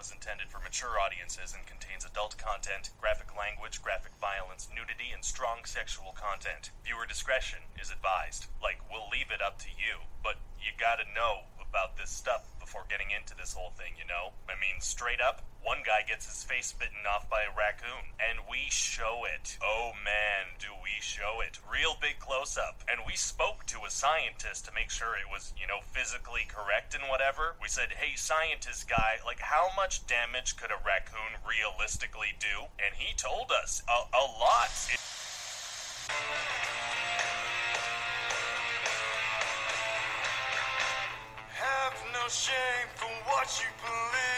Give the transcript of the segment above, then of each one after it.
is intended for mature audiences and contains adult content, graphic language, graphic violence, nudity, and strong sexual content. Viewer discretion is advised. Like, we'll leave it up to you, but you gotta know about this stuff before getting into this whole thing, you know? I mean, straight up, one guy gets his face bitten off by a raccoon, and we show it. Oh man, do we show it. Real big close up. And we spoke to a scientist to make sure it was, you know, physically correct and whatever. We said, hey, scientist guy, like, how much damage could a raccoon realistically do? And he told us a, a lot. It- you believe.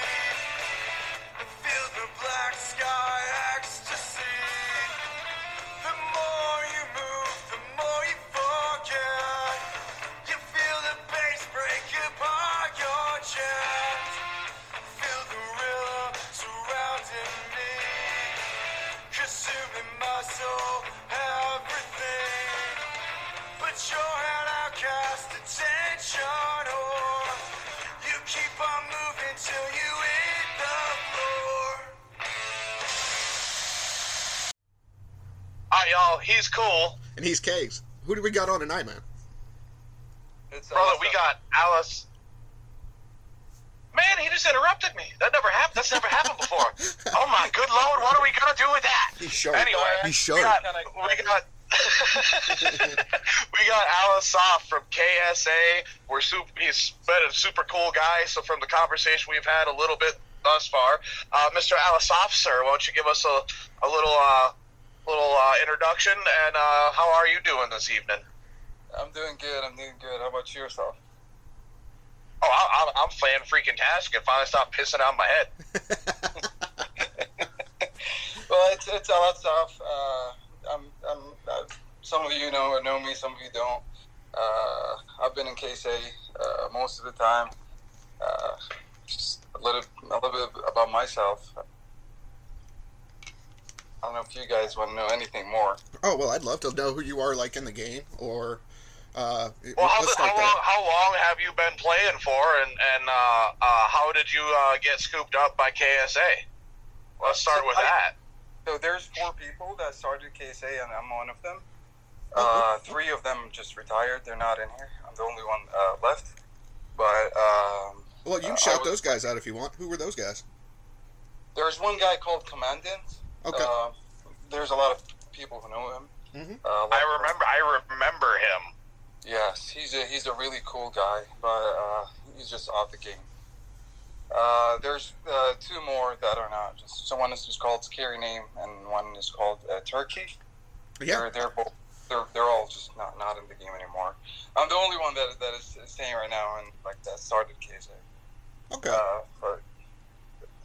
He's cool. And he's Caves. Who do we got on tonight, man? It's Brother, we got Alice. Man, he just interrupted me. That never happened. That's never happened before. Oh my good lord, what are we gonna do with that? He's showed. Anyway, He's showed. we got, we got, we got Alassaf from KSA. We're super, he's been a super cool guy. So from the conversation we've had a little bit thus far, uh, Mr. Alassaf, sir, why don't you give us a, a little uh, little uh, introduction and uh, how are you doing this evening? I'm doing good. I'm doing good. How about yourself? Oh, I, I'm, I'm fan freaking tastic and finally stopped pissing out my head. Well, it's it's a lot of stuff. Uh, I'm, I'm, uh, some of you know know me, some of you don't. Uh, I've been in KSA uh, most of the time. Uh, just a little, a little bit about myself. I don't know if you guys want to know anything more. Oh well, I'd love to know who you are, like in the game, or uh, Well, how, how, long, how long have you been playing for, and, and uh, uh, how did you uh, get scooped up by KSA? Let's start with I- that. So there's four people that started KSA, and I'm one of them. Oh, Uh, three of them just retired. They're not in here. I'm the only one uh, left. But um, Well, you can uh, shout was- those guys out if you want. Who were those guys? there's one guy called Commandant. Okay. Uh, there's a lot of people who know him. Mhm. Uh, like- I remember. I remember him. Yes, he's a he's a really cool guy, but uh, he's just off the game. Uh, there's uh, two more that are not. Just so one is just called Scary Name, and one is called uh, Turkey. yeah. They're they're both they're, they're all just not, not in the game anymore. I'm the only one that that is staying right now and like that started KSA. Okay. Uh, but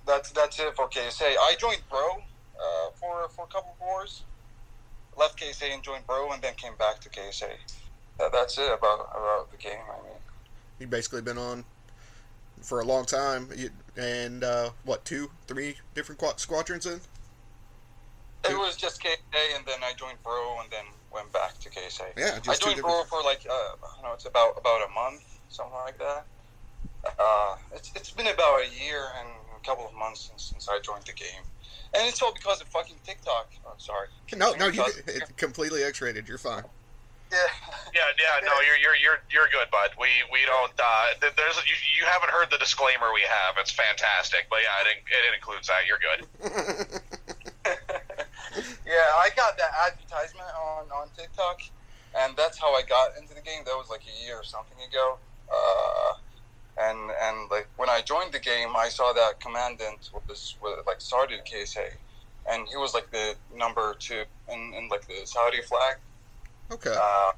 that's that's it for KSA. I joined Bro uh, for for a couple of wars. Left KSA and joined Bro, and then came back to KSA. Uh, that's it about about the game. I mean, You've basically been on for a long time, You- and uh, what, two, three different quad- squadrons in? it was just KSA, and then I joined Bro, and then went back to KSA. Yeah, I just two joined Bro different. for like uh, I don't know, it's about about a month, something like that. Uh, it's it's been about a year and a couple of months since, since I joined the game, and it's all because of fucking TikTok. I'm sorry. No, no, you it's completely X-rated. You're fine. Yeah. Yeah, yeah. No, you're you're you're you're good, bud. We we don't. Uh, there's you, you haven't heard the disclaimer we have. It's fantastic, but yeah, it, in- it includes that. You're good. yeah, I got that advertisement on, on TikTok, and that's how I got into the game. That was like a year or something ago. Uh, and and like when I joined the game, I saw that Commandant was, was like started KSA, and he was like the number two in, in like the Saudi flag. okay. Uh,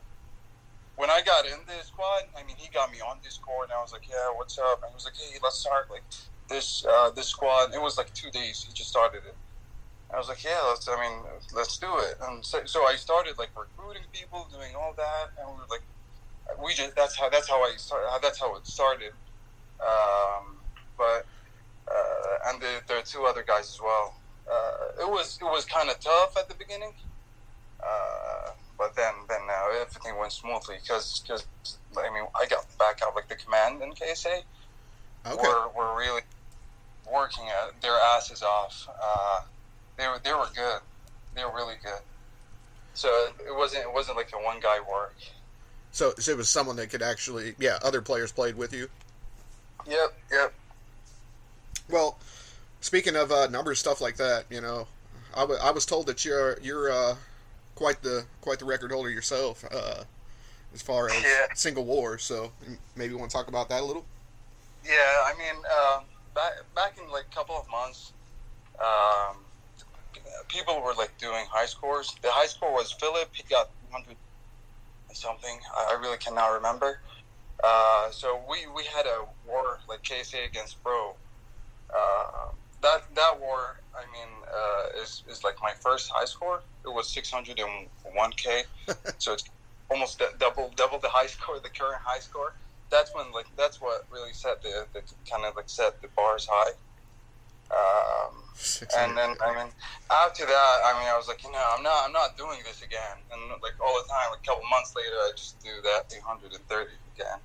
when I got in the squad, I mean, he got me on Discord, and I was like, "Yeah, what's up?" And he was like, "Hey, let's start like this uh, this squad." It was like two days. He just started it. I was like, "Yeah, let's. I mean, let's do it." And so, so I started like recruiting people, doing all that, and we were like, we just that's how that's how I started. That's how it started. Um, but uh, and the, there are two other guys as well. Uh, it was it was kind of tough at the beginning. Uh, but then then now everything went smoothly because I mean I got back out like the command in KSA Okay. we're really working at their asses off. Uh, they were they were good. They were really good. So it wasn't it wasn't like a one guy work. So, so it was someone that could actually, yeah, other players played with you. Yep, yep. Well, speaking of uh, numbers, stuff like that, you know, I, w- I was told that you're you're uh, quite the quite the record holder yourself uh, as far as Yeah. single war. So maybe you want to talk about that a little. Yeah, I mean, um, back back in like a couple of months, um, people were like doing high scores. The high score was Philip. He got 100 something. I, I really cannot remember. Uh, so we, we had a war like KSA against Pro. Uh, that that war, I mean, uh, is is like my first high score. It was 601k. so it's almost d- double double the high score, the current high score that's when like that's what really set the, the kind of like set the bars high. Um, and then I mean after that I mean I was like you know I'm not I'm not doing this again and like all the time like a couple months later I just do that 830 again.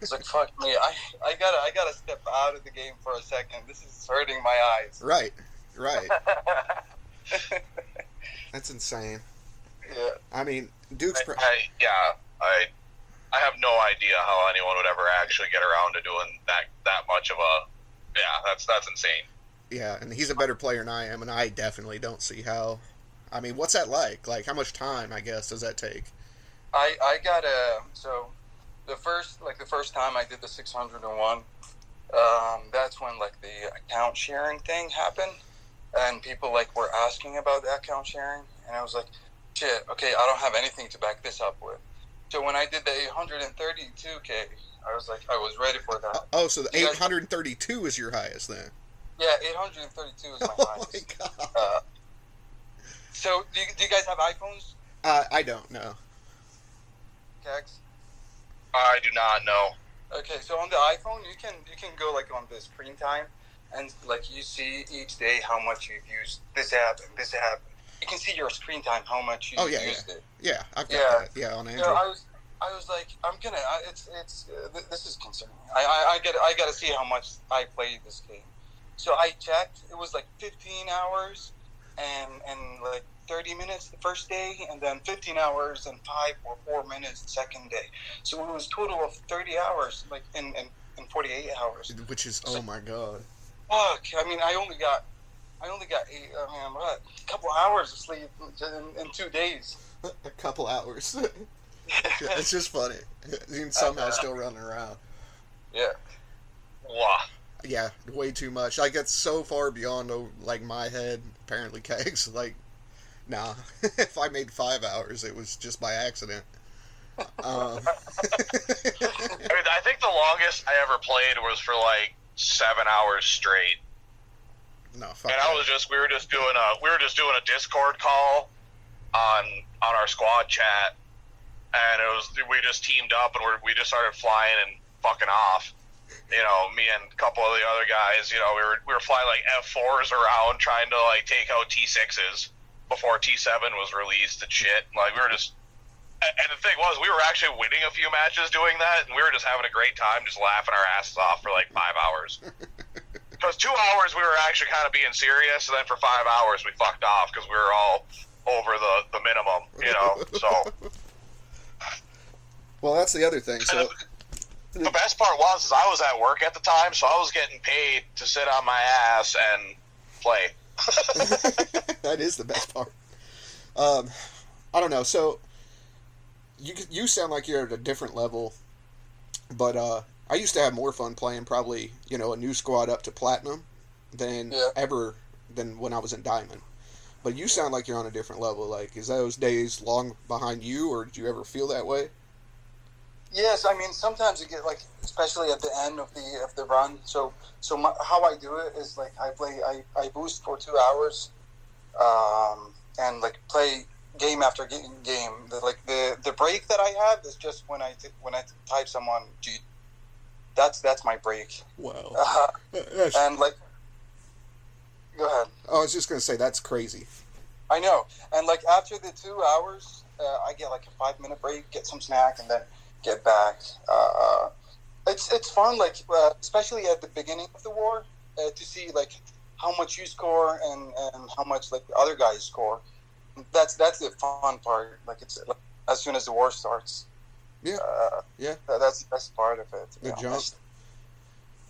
It's like fuck me I I gotta I gotta step out of the game for a second. This is hurting my eyes. right, right. That's insane. yeah. I mean, Duke's. I, I, yeah, I I have no idea how anyone would ever actually get around to doing that that much of a. Yeah, that's that's insane. Yeah, and he's a better player than I am, and I definitely don't see how. I mean, what's that like? Like, how much time, I guess, does that take? I I got a so the first like the first time I did the 601 um, that's when like the account sharing thing happened and people like were asking about the account sharing and I was like shit okay I don't have anything to back this up with so when I did the 832k I was like I was ready for that Oh, so the 832 is your highest then? Yeah 832 is my Oh my god. uh, so do you, do you guys have iPhones Uh, I don't know. Kegs? I do not know. Okay, so on the iPhone, you can you can go like on the screen time, and like you see each day how much you've used this app and this app. You can see your screen time, how much you Oh, yeah, used it. Yeah, I've got Yeah. that. Yeah, on Android. know, I was I was like, I'm gonna. I, it's it's uh, th- this is concerning. I I, I get I gotta see how much I play this game. So I checked. It was like 15 hours, and and like 30 minutes the first day, and then 15 hours and five or four minutes the second day. So it was total of 30 hours, like in in, in 48 hours. Which is, oh my god. Fuck! I mean, I only got, I only got eight. I mean, what? A couple hours of sleep in, in two days. A couple hours. it's just funny. You can somehow uh, still running around. yeah. Wow. Yeah, way too much. Like, it's so far beyond, oh, like, my head, apparently, kegs. Like, nah. if I made five hours, it was just by accident. Um, I mean, I think the longest I ever played was for like seven hours straight, no, fuck and I was just we were just doing a we were just doing a Discord call on on our squad chat, and it was we just teamed up and we're, we just started flying and fucking off. You know, me and a couple of the other guys. You know, we were we were flying like F fours around trying to like take out T sixes before T seven was released and shit. Like we were just. And the thing was, we were actually winning a few matches doing that, and we were just having a great time, just laughing our asses off for like five hours. Because two hours we were actually kind of being serious, and then for five hours we fucked off because we were all over the, the minimum, you know. So Well, that's the other thing. So, the best part was is I was at work at the time, so I was getting paid to sit on my ass and play. that is the best part. Um, I don't know. So, you you sound like you're at a different level, but uh, I used to have more fun playing probably you know a new squad up to platinum than Yeah. ever than when I was in diamond. But you sound like you're on a different level. Like, is those days long behind you, or did you ever feel that way? Yes, I mean sometimes you get like, especially at the end of the of the run. So so my, how I do it is like I play I, I boost for two hours, um, and like play game after game. game. The, like the the break that I have is just when I t- when I type someone G. That's that's my break. Wow. Uh, and like, go ahead. I was just gonna say that's crazy. I know. And like after the two hours, uh, I get like a five minute break, get some snack, and then get back. Uh, it's it's fun, like uh, especially at the beginning of the war. uh, to see like how much you score and, and how much like the other guys score. That's that's the fun part. Like it's like, as soon as the war starts. Yeah. Uh, Yeah. tha- That's that's part of it. The jump.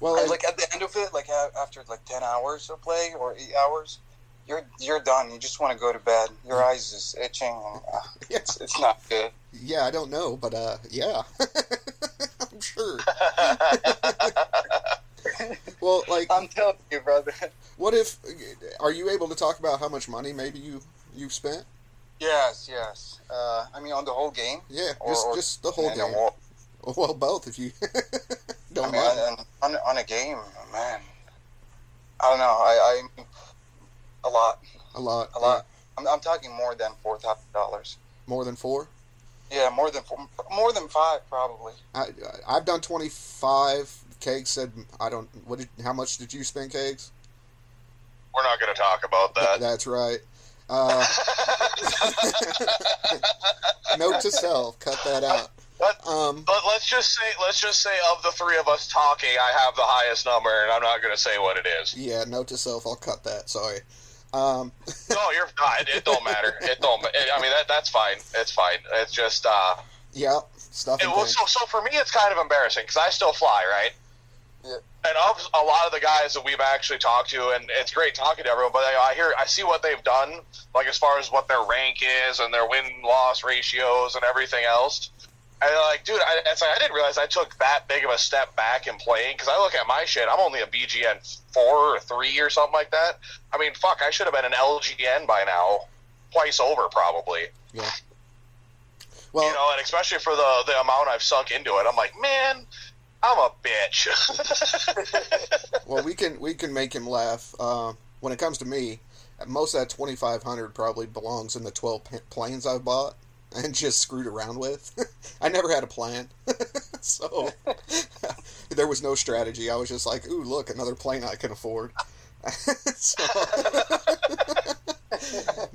Well, and- like at the end of it, like after like ten hours of play or eight hours, you're you're done. You just want to go to bed. Your eyes is itching. And, uh, yeah, it's it's not good. yeah, I don't know, but uh, yeah, I'm sure. Well, like, I'm telling you, brother. what if? Are you able to talk about how much money maybe you you've spent? Yes, yes. Uh, I mean, on the whole game. Yeah, Or- just just the whole game. the Well, both if you don't mean, mind. on, on, on a game, man. I don't know. I, I a lot, A lot. a lot. I'm, I'm talking more than four thousand dollars. More than four. Yeah, more than four, more than five, probably. I I've done twenty five. Cakes said I don't. What did? How much did you spend, Cakes? We're not going to talk about that. That's right. Uh, note to self: cut that out. What? Um, But let's just say, let's just say, of the three of us talking, I have the highest number, and I'm not going to say what it is. yeah, note to self: I'll cut that. Sorry. Um, No, you're not. It, it don't matter. It don't. It, I mean, that that's fine. It's fine. It's just. uh yeah, stuff. it, well, so, so for me, it's kind of embarrassing because I still fly, right? Yeah. And of a lot of the guys that we've actually talked to, and it's great talking to everyone, but I, I hear, I see what they've done, like as far as what their rank is and their win loss ratios and everything else. And like, dude, I, it's like I didn't realize I took that big of a step back in playing because I look at my shit. I'm only a BGN four or three or something like that. I mean, fuck, I should have been an LGN by now, twice over probably. Yeah. Well, you know, and especially for the the amount I've sunk into it, I'm like, man, I'm a bitch. well, we can we can make him laugh. Uh, when it comes to me, most of that twenty five hundred probably belongs in the twelve planes I've bought and just screwed around with. I never had a plan, so there was no strategy. I was just like, "Ooh, look, another plane I can afford." so,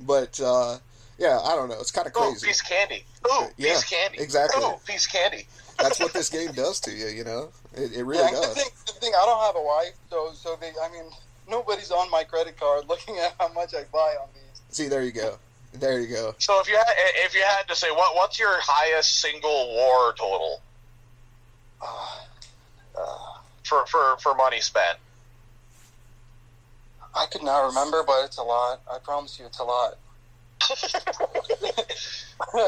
but uh, yeah, I don't know. It's kind of Ooh, crazy. piece of candy. Ooh, Yeah, piece of candy. exactly. Ooh, piece of candy. That's what this game does to you. You know, it, it really yeah, and the does. thing, the thing, I don't have a wife, so so they, I mean, nobody's on my credit card looking at how much I buy on these. See, there you go. There you go. So if you had, if you had to say what what's your highest single war total Uh, uh, for for for money spent? I could not remember, but it's a lot. I promise you, it's a lot. I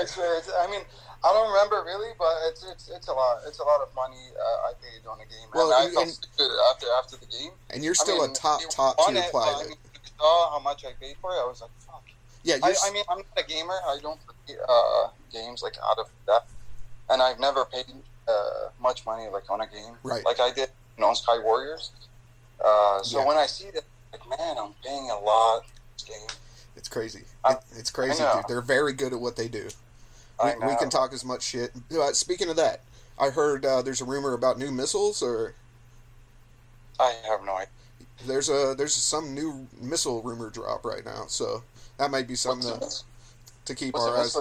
swear. It's, I mean, I don't remember really, but it's it's it's a lot. It's a lot of money uh, I paid on a game. Well, and I felt and- stupid after after the game. And you're I still mean, a top top won tier it. I mean, saw how much I paid for it. I was like, fuck. Yeah, I, I mean, I'm not a gamer. I don't play uh, games like out of that, and I've never paid uh, much money like on a game, Right. Like I did you know, on Sky Warriors. Uh, so Yeah. when I see that, like, man, I'm paying a lot. for This game. it's crazy. I- It, it's crazy, dude. They're very good at what they do. We, I know. we can talk as much shit. Uh, speaking of that, I heard uh, there's a rumor about new missiles, or I have no idea. there's a there's some new missile rumor drop right now. So that might be something to, to keep what's our eyes.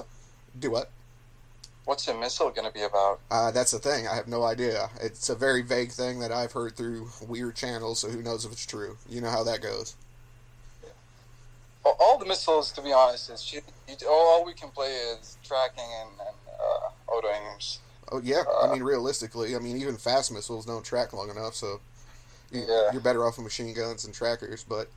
Do what? What's a missile going to be about? Uh, that's the thing. I have no idea. It's a very vague thing that I've heard through weird channels. So who knows if it's true? You know how that goes. All, all the missiles, to be honest, is shit. You, all, we can play is tracking and, and uh, auto aims. Oh yeah, I Uh, mean realistically, I mean even fast missiles don't track long enough, so you, Yeah. you're better off with machine guns and trackers. But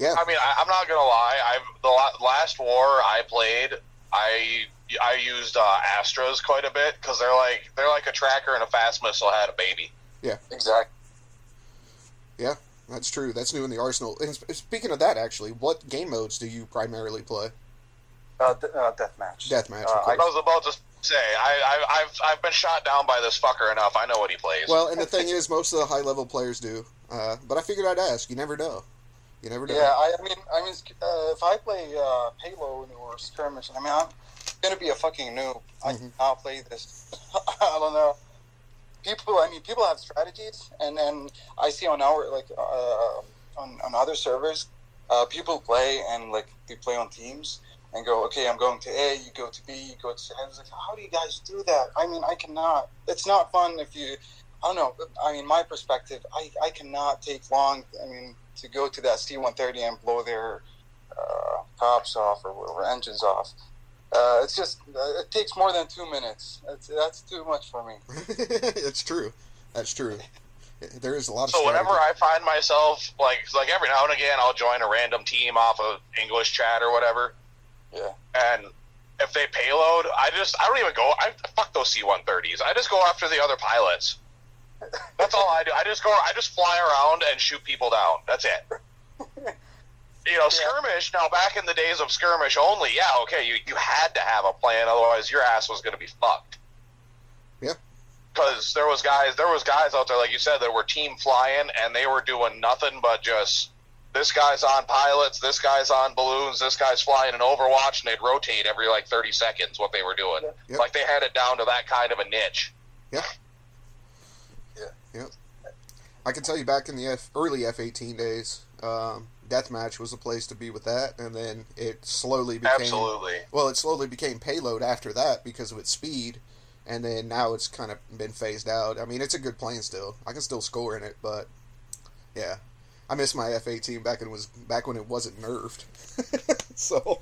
yeah, I mean, I, I'm not gonna lie. I've the last war I played, I I used uh, Astras quite a bit because they're like they're like a tracker and a fast missile had a baby. Yeah. Exactly. Yeah, that's true. That's new in the arsenal. And speaking of that, actually, what game modes do you primarily play? Uh, d- uh, deathmatch. Deathmatch, Uh, I was about to say I, I I've I've been shot down by this fucker enough. I know what he plays. Well, and the thing is, most of the high level players do. Uh, but I figured I'd ask. You never know. You never know. Yeah, I, I mean, I mean, uh, if I play uh, Halo or Skirmish, I mean, I'm gonna be a fucking noob. I Mhm. cannot play this. I don't know. People, I mean, people have strategies, and and I see on our like uh, on on other servers, uh, people play and like they play on teams and go, okay, I'm going to A, you go to B, you go to C. I was like, how do you guys do that? I mean, I cannot. It's not fun if you I don't know. I mean, my perspective, I, I cannot take long. I mean, to go to that C-130 and blow their uh, tops off or, or engines off. Uh, it's just uh, it takes more than two minutes. That's, that's too much for me. it's true. That's true. There is a lot of. So whenever. I find myself like like every now and again, I'll join a random team off of English chat or whatever, Yeah. and if they payload, I just I don't even go. I fuck those C-130s. I just go after the other pilots. That's all I do. I just go. I just fly around and shoot people down. That's it. You know, skirmish. Now, back in the days of skirmish only, yeah, okay, you, you had to have a plan, otherwise your ass was going to be fucked. Yeah. Because there was guys, there was guys out there, like you said, that were team flying, and they were doing nothing but just this guy's on pilots, this guy's on balloons, this guy's flying an Overwatch, and they'd rotate every like thirty seconds. What they were doing, Yep. like they had it down to that kind of a niche. I can tell you back in the F, early F eighteen days, um, deathmatch was the place to be with that, and then it slowly became Absolutely. well, it slowly became payload after that because of its speed, and then now it's kind of been phased out. I mean, it's a good plane still. I can still score in it, but yeah, I miss my F eighteen back when it was back when it wasn't nerfed. so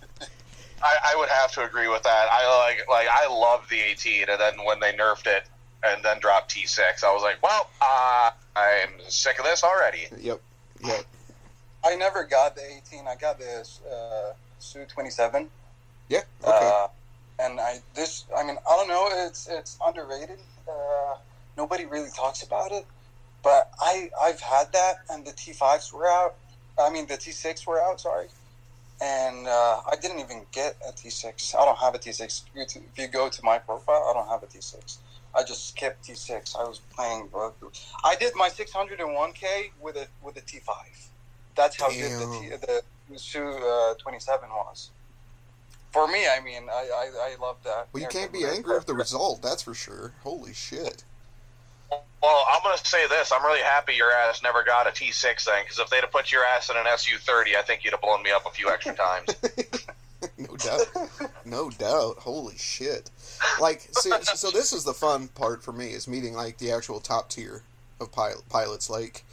I, I would have to agree with that. I like like I love the 18, and then when they nerfed it and then dropped T6, I was like, well, uh, I'm sick of this already. yep, yep, I never got the 18. I got the uh, Su 27. yeah, okay, Uh, and I this I mean I don't know it's it's underrated. Uh, nobody really talks about it, but I I've had that and the T5s were out. I mean the T6 were out. Sorry, and uh, I didn't even get a T6. I don't have a T6. If you, if you go to my profile, I don't have a T6. I just skipped T6. I was playing. I did my 601k with a with a T5. That's how good the T, the Su uh, 27 was. For me, I mean, I, I, I love that. well, you can't be angry with the result. That's for sure. Holy shit. Well, I'm going to say this. I'm really happy your ass never got a T6 thing, because if they'd have put your ass in an SU-30, I think you'd have blown me up a few extra times. no doubt. No doubt. Holy shit. Like, see, so this is the fun part for me is meeting like the actual top tier of pilot, pilots. Like,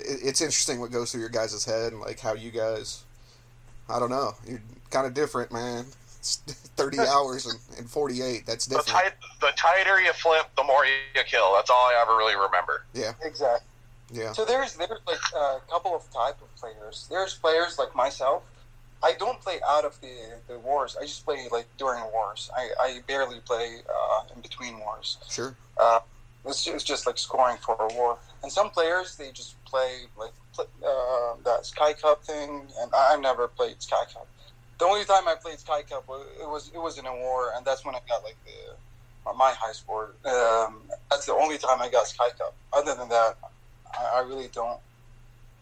it, it's interesting what goes through your guys' head and like how you guys. I don't know. You're kind of different, man. It's Thirty hours and, and forty-eight. That's the, different. tight, the tighter you flip, the more you kill. That's all I ever really remember. Yeah, Exactly. yeah, So there's there's like a couple of type of players. There's players like myself. I don't play out of the, the wars. I just play like during wars. I, I barely play uh, in between wars. sure. Uh, it's, it's just like scoring for a war. And some players they just play like uh, that Sky Cup thing, and I- I've never played Sky Cup. The only time I played Sky Cup was it was it was in a war, and that's when I got like the my high score. Um, that's the only time I got Sky Cup. Other than that, I, I really don't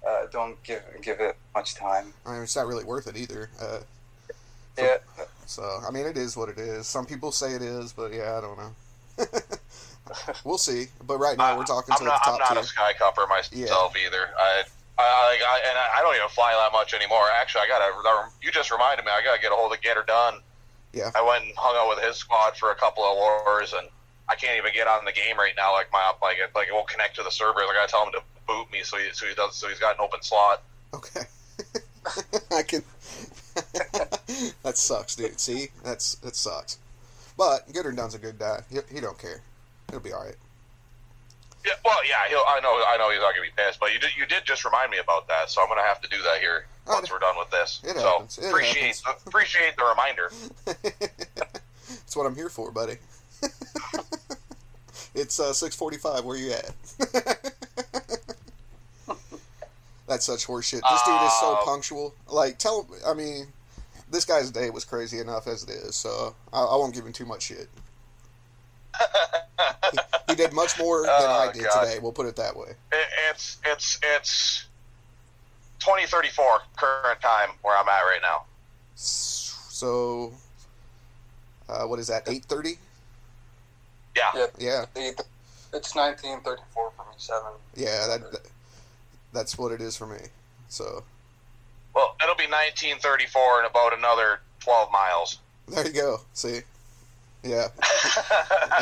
uh, don't give give it much time. I mean, it's not really worth it either. Uh, Yeah, so I mean, it is what it is. Some people say it is, but yeah, I don't know. we'll see. But right now, we're talking I'm to not, the I'm not tier. a sky cupper myself either. I, I, I, I, and I don't even fly that much anymore. Actually, I gotta. You just reminded me. I gotta get a hold of Get Her Done. Yeah. I went and hung out with his squad for a couple of wars, and I can't even get on the game right now. Like my like it, like it won't connect to the server. Like I gotta tell him to boot me so he so he does so he's got an open slot. Okay. I can. that sucks, dude. See, that's that sucks. But Get Her Done's a good guy. He, he don't care. He'll be all right. Yeah, well, yeah, he'll, I know, I know he's not gonna be pissed, but you did, you did just remind me about that, so I'm gonna have to do that here Oh, once we're done with this. it so happens. It appreciate happens. appreciate the reminder. That's what I'm here for, buddy. it's uh, six forty-five. Where you at? That's such horseshit. This dude is so Uh, punctual. Like, tell. I mean, this guy's day was crazy enough as it is, so I, I won't give him too much shit. he, he did much more than I Oh, did God. today. We'll put it that way. It, it's it's it's 2034 current time where I'm at right now. So, uh, what is that? Eight thirty? Yeah, yeah. Yeah, It's 1934 for me. Seven. yeah. That, that that's what it is for me. So well, it'll be 1934 in about another 12 miles. there you go. See, Yeah.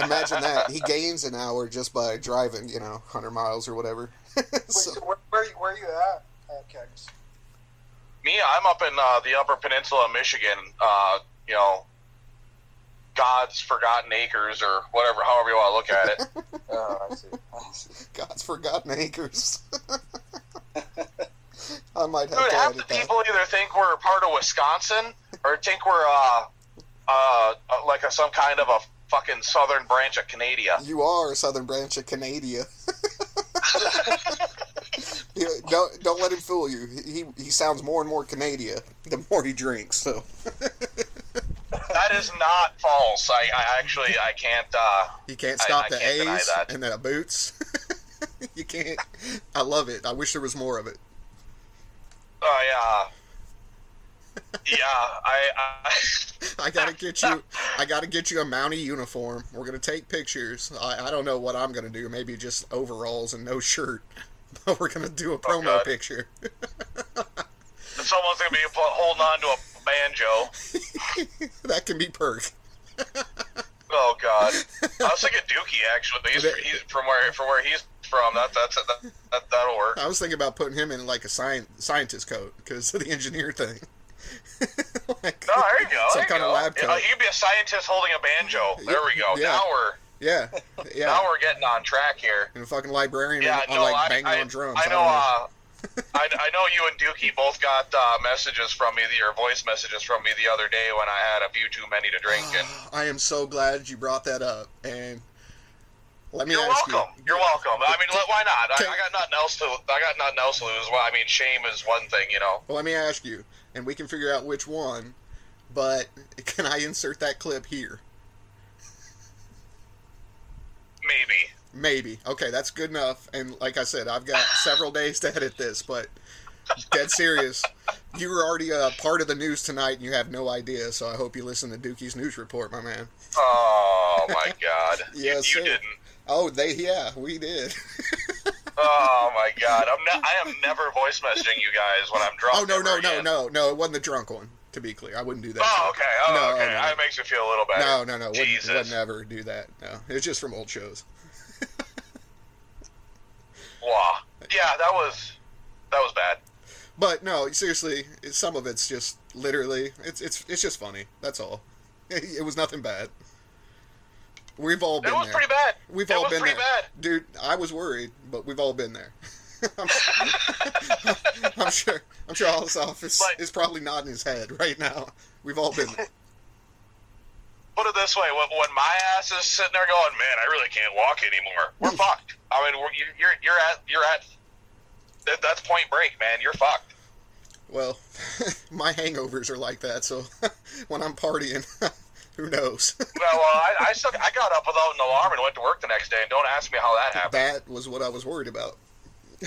Imagine that. He gains an hour just by driving, you know, 100 miles or whatever. Wait, so, so where, where, where are you at, uh, Kegs? Me, I'm up in uh, the Upper Peninsula of Michigan. Uh, you know, God's Forgotten Acres or whatever, however you want to look at it. Oh, I see. I see. God's forgotten acres. I might have Dude, to half the that. people either think we're part of Wisconsin or think we're uh, uh, uh, like a, some kind of a fucking southern branch of Canada. You are a southern branch of Canada. You know, don't don't let him fool you. He he sounds more and more Canada the more he drinks. So That is not false. I, I actually I can't. Uh, you can't stop I the can't deny A's that. and the boots. you can't. I love it. I wish there was more of it. I uh, yeah. I, I I gotta get you. I gotta get you a Mountie uniform. We're gonna take pictures. I, I don't know what I'm gonna do. Maybe just overalls and no shirt. But we're gonna do a promo God. picture. someone's gonna be holding on to a banjo. that can be perk. Oh God. I was thinking Dookie actually. He's, he's from where from where he's from. That that's that, that that'll work. I was thinking about putting him in like a science scientist coat because of the engineer thing. like, No, there you go. Some there kind of lab coat. you could be a scientist holding a banjo. There we go. Yeah. Now we're Yeah, yeah. now we're getting on track here. and a fucking librarian Yeah, on no, like I, banging I, on drums. I know. don't Uh, I, I know you and Dookie both got uh, messages from me, or voice messages from me the other day when I had a few too many to drink. And I am so glad you brought that up. And let me you're ask welcome. you. You're welcome. I mean, let- why not? I, I got nothing else to. I got nothing else to lose. Well, I mean, shame is one thing, you know. Well, let me ask you, and we can figure out which one. But can I insert that clip here? Maybe. Maybe. Okay, that's good enough. And like I said, I've got several days to edit this, but dead serious. You were already a part of the news tonight, and you have no idea. So I hope you listen to Dookie's news report, my man. Oh my God. Yes, you, you didn't. Oh, they yeah, we did. Oh my God. I'm. Ne- I am never voice messaging you guys when I'm drunk. oh no, no, ever no, again. no, no! It wasn't the drunk one. To be clear, I wouldn't do that. Oh okay. Oh No, oh, okay. no, no. That makes me feel a little better. No, no, no. Jesus. would never do that. No, it was just from old shows. Wow. Yeah, that was that was bad. But no, seriously, some of it's just literally it's it's it's just funny. That's all. It, it was nothing bad. We've all been It was there. pretty bad. We've it all was been pretty there, bad. dude. I was worried, but we've all been there. I'm, I'm sure. I'm sure Alassaf is, Like- is probably nodding his head right now. We've all been there. Put it this way: when, when my ass is sitting there going, "Man, I really can't walk anymore," we're fucked. I mean, you're you're at you're at that, that's point break, man. You're fucked. Well, my hangovers are like that. So when I'm partying, who knows? Well, well I, I still I got up without an alarm and went to work the next day. And don't ask me how that happened. that was what I was worried about. I,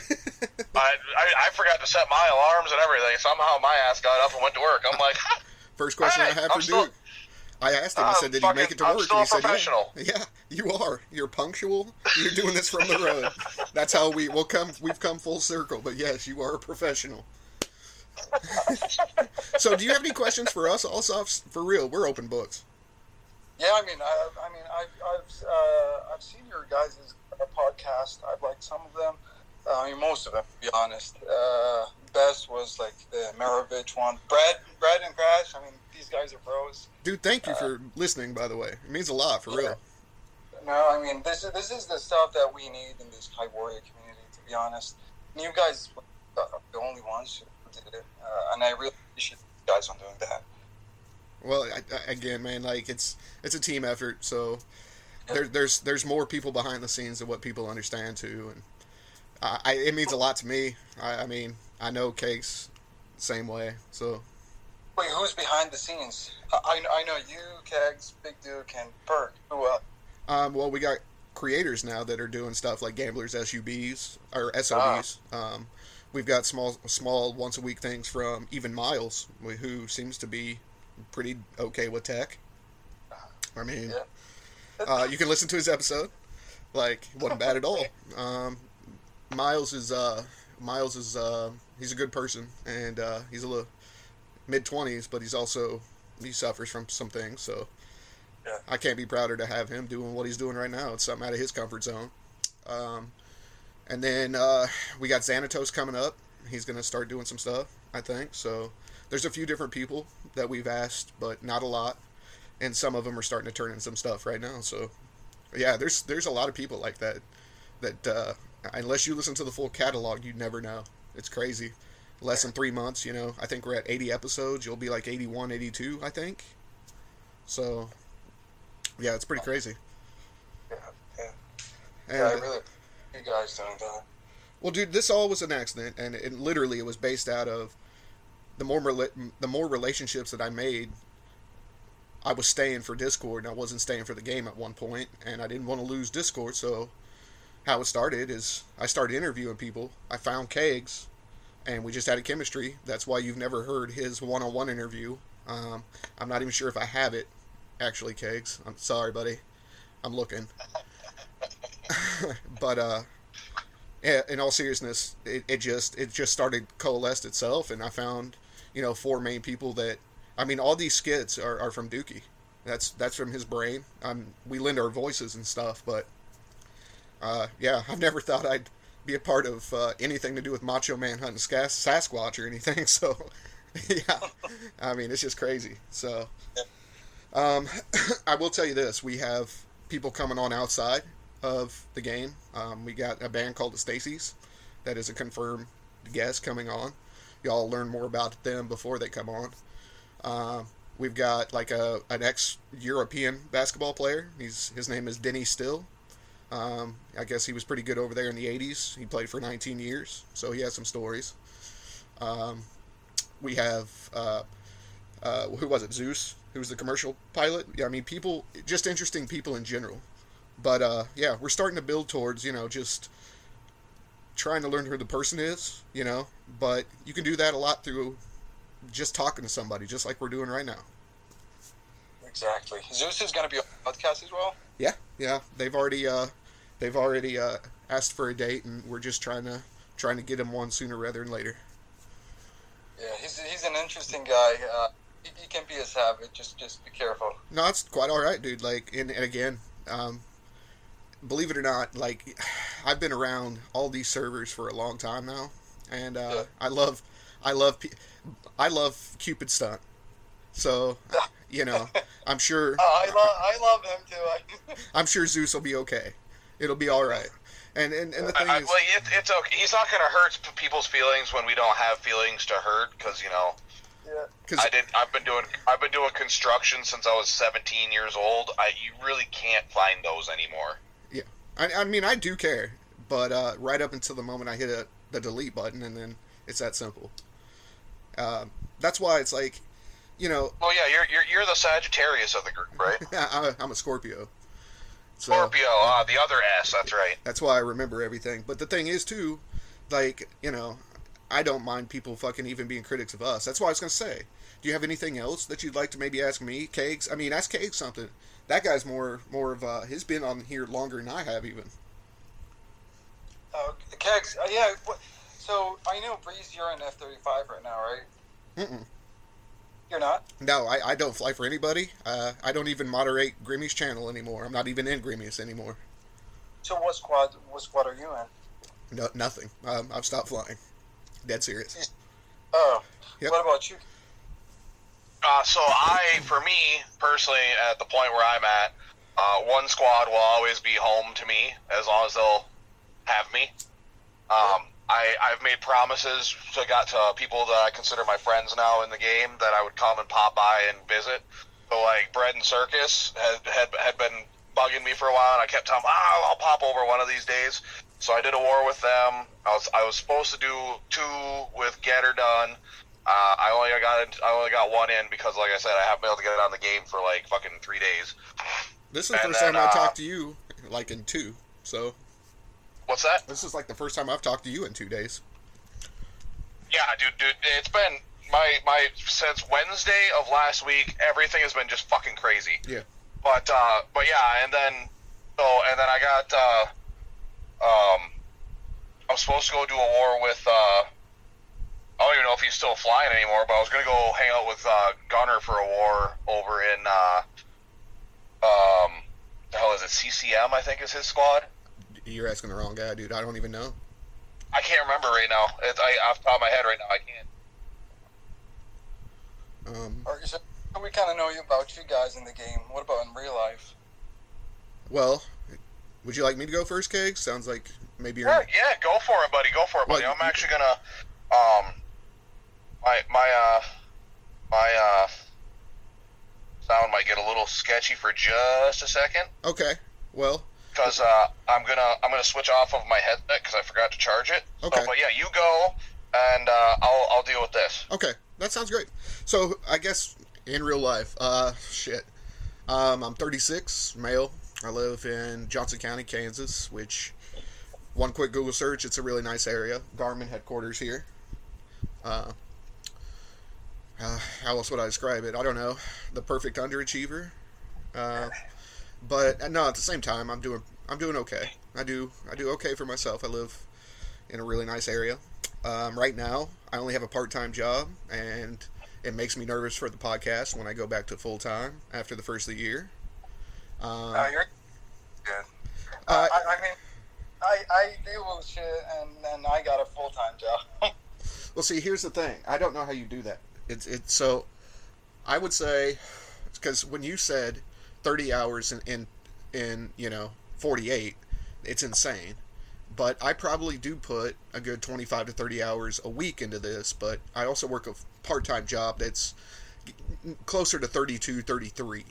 I I forgot to set my alarms and everything. Somehow my ass got up and went to work. I'm like, First question Hey, I have I'm for still- Duke. I asked him. I said, "Did you make it to I'm work?" and he a said, yeah. professional. "Yeah, you are. You're punctual. You're doing this from the road. That's how we will come. We've come full circle. But yes, you are a professional." so, do you have any questions for us? Also, for real, we're open books. Yeah, I mean, I, I mean, I've I've, uh, I've seen your guys' podcast. I've liked some of them. Uh, I mean, most of them, to be honest. Uh, best was like the Maravich one. Brad, Brad and Crash. I mean, these guys are pros. Dude, thank you for listening. By the way, it means a lot for real. No, I mean, this is this is the stuff that we need in this Sky Warrior community. To be honest, and you guys are the only ones who did it, uh, and I really appreciate you guys on doing that. Well, I, I, again, man, like it's it's a team effort. So there, there's there's more people behind the scenes than what people understand too, and I, I it means a lot to me. I, I mean, I know Cakes same way. So Wait, who's behind the scenes? I, I know you, Kegs, Big Duke, and Perk. Who else? um, well, we got creators now that are doing stuff like Gamblers SUBs or SOBs. Um, we've got small small once a week things from even Miles, who seems to be pretty okay with tech. I mean. Yeah. Uh, you can listen to his episode. Like, wasn't bad at all. Um, Miles is uh, Miles is uh, he's a good person, and uh, he's a little mid twenties, but he's also he suffers from some things. So Yeah. I can't be prouder to have him doing what he's doing right now. It's something out of his comfort zone. Um, and then uh, we got Xanatos coming up. He's going to start doing some stuff, I think. So there's a few different people that we've asked, but not a lot. And some of them are starting to turn in some stuff right now. So yeah, there's there's a lot of people like that. That uh, unless you listen to the full catalog, you never know. It's crazy. Less than three months, you know. I think we're at 80 episodes. You'll be like 81, 82, I think. So yeah, it's pretty crazy. Yeah, yeah. And, yeah, I really, you guys doing that. Well, dude, this all was an accident, and it, literally it was based out of the more the more relationships that I made. I was staying for Discord, and I wasn't staying for the game at one point, and I didn't want to lose Discord. So, how it started is I started interviewing people. I found Kegs, and we just had a chemistry. That's why you've never heard his one-on-one interview. Um, I'm not even sure if I have it, actually, Kegs. I'm sorry, buddy. I'm looking. but uh, in all seriousness, it, it just it just started coalesced itself, and I found you know four main people that I mean all these skits are, are from Dookie. That's that's from his brain. Um, we lend our voices and stuff, but uh, yeah, I've never thought I'd be a part of uh, anything to do with Macho Man hunting Sas- Sasquatch or anything. So yeah, I mean it's just crazy. So um, I will tell you this: we have people coming on outside of the game. Um, we got a band called the Stacy's that is a confirmed guest coming on. Y'all learn more about them before they come on. Uh, we've got like a an ex European basketball player. He's his name is Denny Still. Um, I guess he was pretty good over there in the '80s. He played for 19 years, so he has some stories. Um, we have uh, uh, who was it? Zeus, who was the commercial pilot. Yeah, I mean, people, just interesting people in general. But uh, yeah, we're starting to build towards you know just trying to learn who the person is, you know. But you can do that a lot through just talking to somebody, just like we're doing right now. Exactly. Zeus is going to be on the podcast as well. Yeah, yeah. They've already uh, they've already uh, asked for a date, and we're just trying to trying to get him one sooner rather than later. Yeah, he's, he's an interesting guy. Uh, he, he can be a savage. Just just be careful. No, it's quite all right, dude. Like, and, and again, um, believe it or not, like I've been around all these servers for a long time now, and uh, Yeah. I love, I love, I love Cupid stunt. So, you know, I'm sure, Oh, I love I love him too. I, I'm sure Zeus will be okay. It'll be all right. And and, and the thing I, I, is, well, it, it's okay. He's not going to hurt people's feelings when we don't have feelings to hurt, because you know yeah. because I did. I've been doing. I've been doing construction since I was 17 years old. I you really can't find those anymore. I, I mean, I do care, but uh, right up until the moment I hit a, the delete button, and then it's that simple. Um, that's why it's like, you know, Well, yeah, you're you're, you're the Sagittarius of the group, right? I, I'm a Scorpio. So, Scorpio, uh, the other S. That's right. That's why I remember everything. But the thing is, too, like, you know, I don't mind people fucking even being critics of us. That's why I was going to say. Do you have anything else that you'd like to maybe ask me, Kegs? I mean, ask Kegs something. That guy's more, more of, uh, he's been on here longer than I have, even. Uh, Kegs, uh, yeah. So I know Breeze, you're in F thirty five right now, right? Mm-mm. You're not. No, I, I don't fly for anybody. Uh, I don't even moderate Grimmy's channel anymore. I'm not even in Grimmy's anymore. So what squad? What squad are you in? No, nothing. Um, I've stopped flying. Dead serious. Oh. Yep. What about you? Uh, so I, for me personally, at the point where I'm at, uh, one squad will always be home to me as long as they'll have me. Um, I, I've made promises to got to people that I consider my friends now in the game that I would come and pop by and visit. So like Bread and Circus had had, had been bugging me for a while, and I kept telling them, oh, I'll pop over one of these days. So I did a war with them. I was I was supposed to do two with Get Her Done. Uh, I only got I only got one in because, like I said, I haven't been able to get it on the game for like fucking three days. This is the And first then, time I uh, talked to you, like in two. So What's that? this is like the first time I've talked to you in two days. Yeah, dude, dude, it's been my my since Wednesday of last week. Everything has been just fucking crazy. Yeah. But uh, but yeah, and then so and then I got uh, um, I'm supposed to go do a war with uh, I don't even know if he's still flying anymore, but I was gonna go hang out with uh, Gunner for a war over in uh, um, the hell is it? CCM, I think is his squad. You're asking the wrong guy, dude. I don't even know. I can't remember right now. It's I, off the top of my head right now, I can't. Um, Or, so we kind of know you about you guys in the game. What about in real life? well, would you like me to go first, Keg? Sounds like maybe you're. Yeah, yeah, go for it, buddy. Go for it, buddy. Well, I'm actually gonna, um, my my uh, my uh, sound might get a little sketchy for just a second Okay. Well, because uh, I'm gonna I'm gonna switch off of my headset because I forgot to charge it. Okay. So, but yeah, you go, and uh, I'll I'll deal with this. Okay, that sounds great. So I guess in real life, uh, shit. Um, I'm 36, male. I live in Johnson County, Kansas. Which, one quick Google search, it's a really nice area. Garmin headquarters here. Uh, uh, how else would I describe it? I don't know. The perfect underachiever. Uh, but uh, no, at the same time, I'm doing I'm doing okay. I do I do okay for myself. I live in a really nice area. Um, right now, I only have a part time job, and it makes me nervous for the podcast when I go back to full time after the first of the year. Um, Uh, you're good. uh, I, I mean, I, I deal with shit, and, and I got a full time job. well, see, here's the thing. I don't know how you do that. It's it's so. I would say, because when you said thirty hours in, in in you know forty eight, it's insane. But I probably do put a good twenty five to thirty hours a week into this. But I also work a part time job that's closer to 32, 33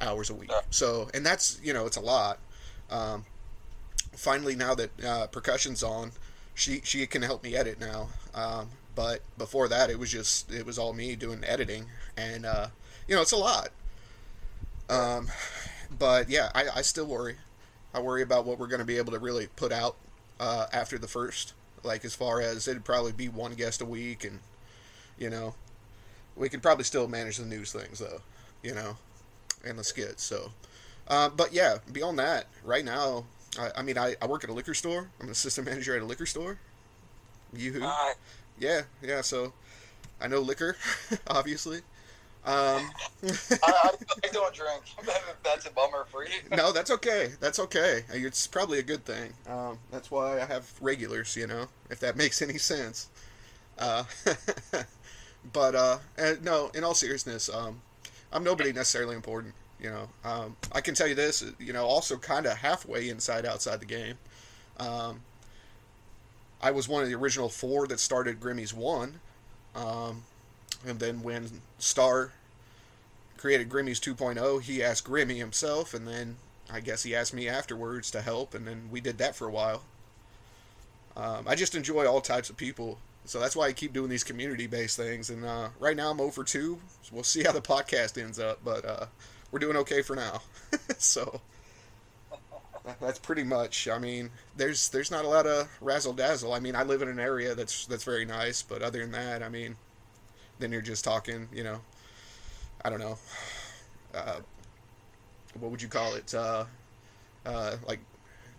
hours a week. So, and that's you know it's a lot. Um, finally, now that uh, percussion's on, she she can help me edit now. Um, but before that, it was just it was all me doing editing, and uh, you know it's a lot. Um, but yeah, I, I still worry. I worry about what we're going to be able to really put out uh, after the first. Like as far as it'd probably be one guest a week, and you know, we could probably still manage the news things though, you know, and the skits. So, uh, but yeah, beyond that, right now, I, I mean, I, I work at a liquor store. I'm an assistant manager at a liquor store. You I, yeah, yeah. So I know liquor, obviously. Um, I, I, I don't drink. That's a bummer for you. no, that's okay. That's okay. It's probably a good thing. Um, that's why I have regulars, you know, if that makes any sense. Uh, but uh, uh, no, in all seriousness, um, I'm nobody necessarily important. You know, um, I can tell you this. You know, also kind of halfway inside outside the game. Um, I was one of the original four that started Grimmy's one, um, and then when Star created Grimmy's 2.0, he asked Grimmy himself, and then I guess he asked me afterwards to help, and then we did that for a while. Um, I just enjoy all types of people, so that's why I keep doing these community-based things. And uh, right now I'm over two. So we'll see how the podcast ends up, but uh, we're doing okay for now. so that's pretty much. I mean, there's there's not a lot of razzle dazzle. I mean, I live in an area that's that's very nice, but other than that, I mean, then you're just talking, you know. I don't know. Uh, what would you call it? Uh, uh, like,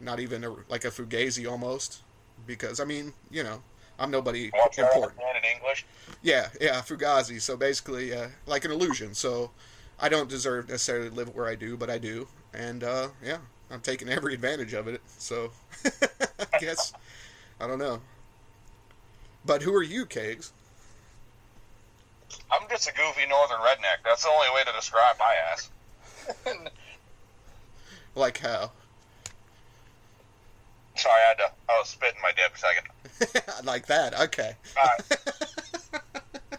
not even a, like a fugazi almost, because I mean, you know, I'm nobody important. in English. Yeah, yeah, fugazi. So basically, uh, like an illusion. So I don't deserve necessarily to live where I do, but I do, and uh, yeah, I'm taking every advantage of it. So I guess I don't know. But who are you, Kegs? I'm just a goofy northern redneck. That's the only way to describe my ass. Like how? Sorry, I had to. I was spitting my dip a second. like that. Okay. Right.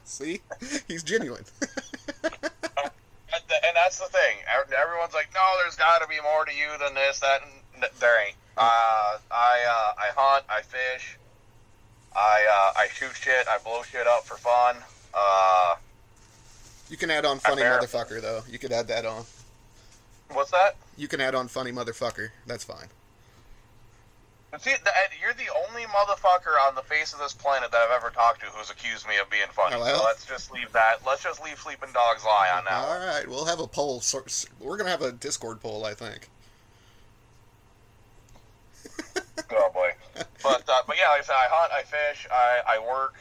See, he's genuine. And that's the thing. Everyone's like, "No, there's got to be more to you than this, that." And there ain't. Uh, I uh, I hunt, I fish, I uh, I shoot shit, I blow shit up for fun. Uh, you can add on funny motherfucker though. You could add that on. what's that? You can add on funny motherfucker. That's fine. See, you're the only motherfucker on the face of this planet that I've ever talked to who's accused me of being funny. Well. So let's just leave that. Let's just leave sleeping dogs lie on that. All right, we'll have a poll. We're gonna have a Discord poll, I think. Oh boy. But uh, but yeah, like I said, I hunt, I fish, I, I work.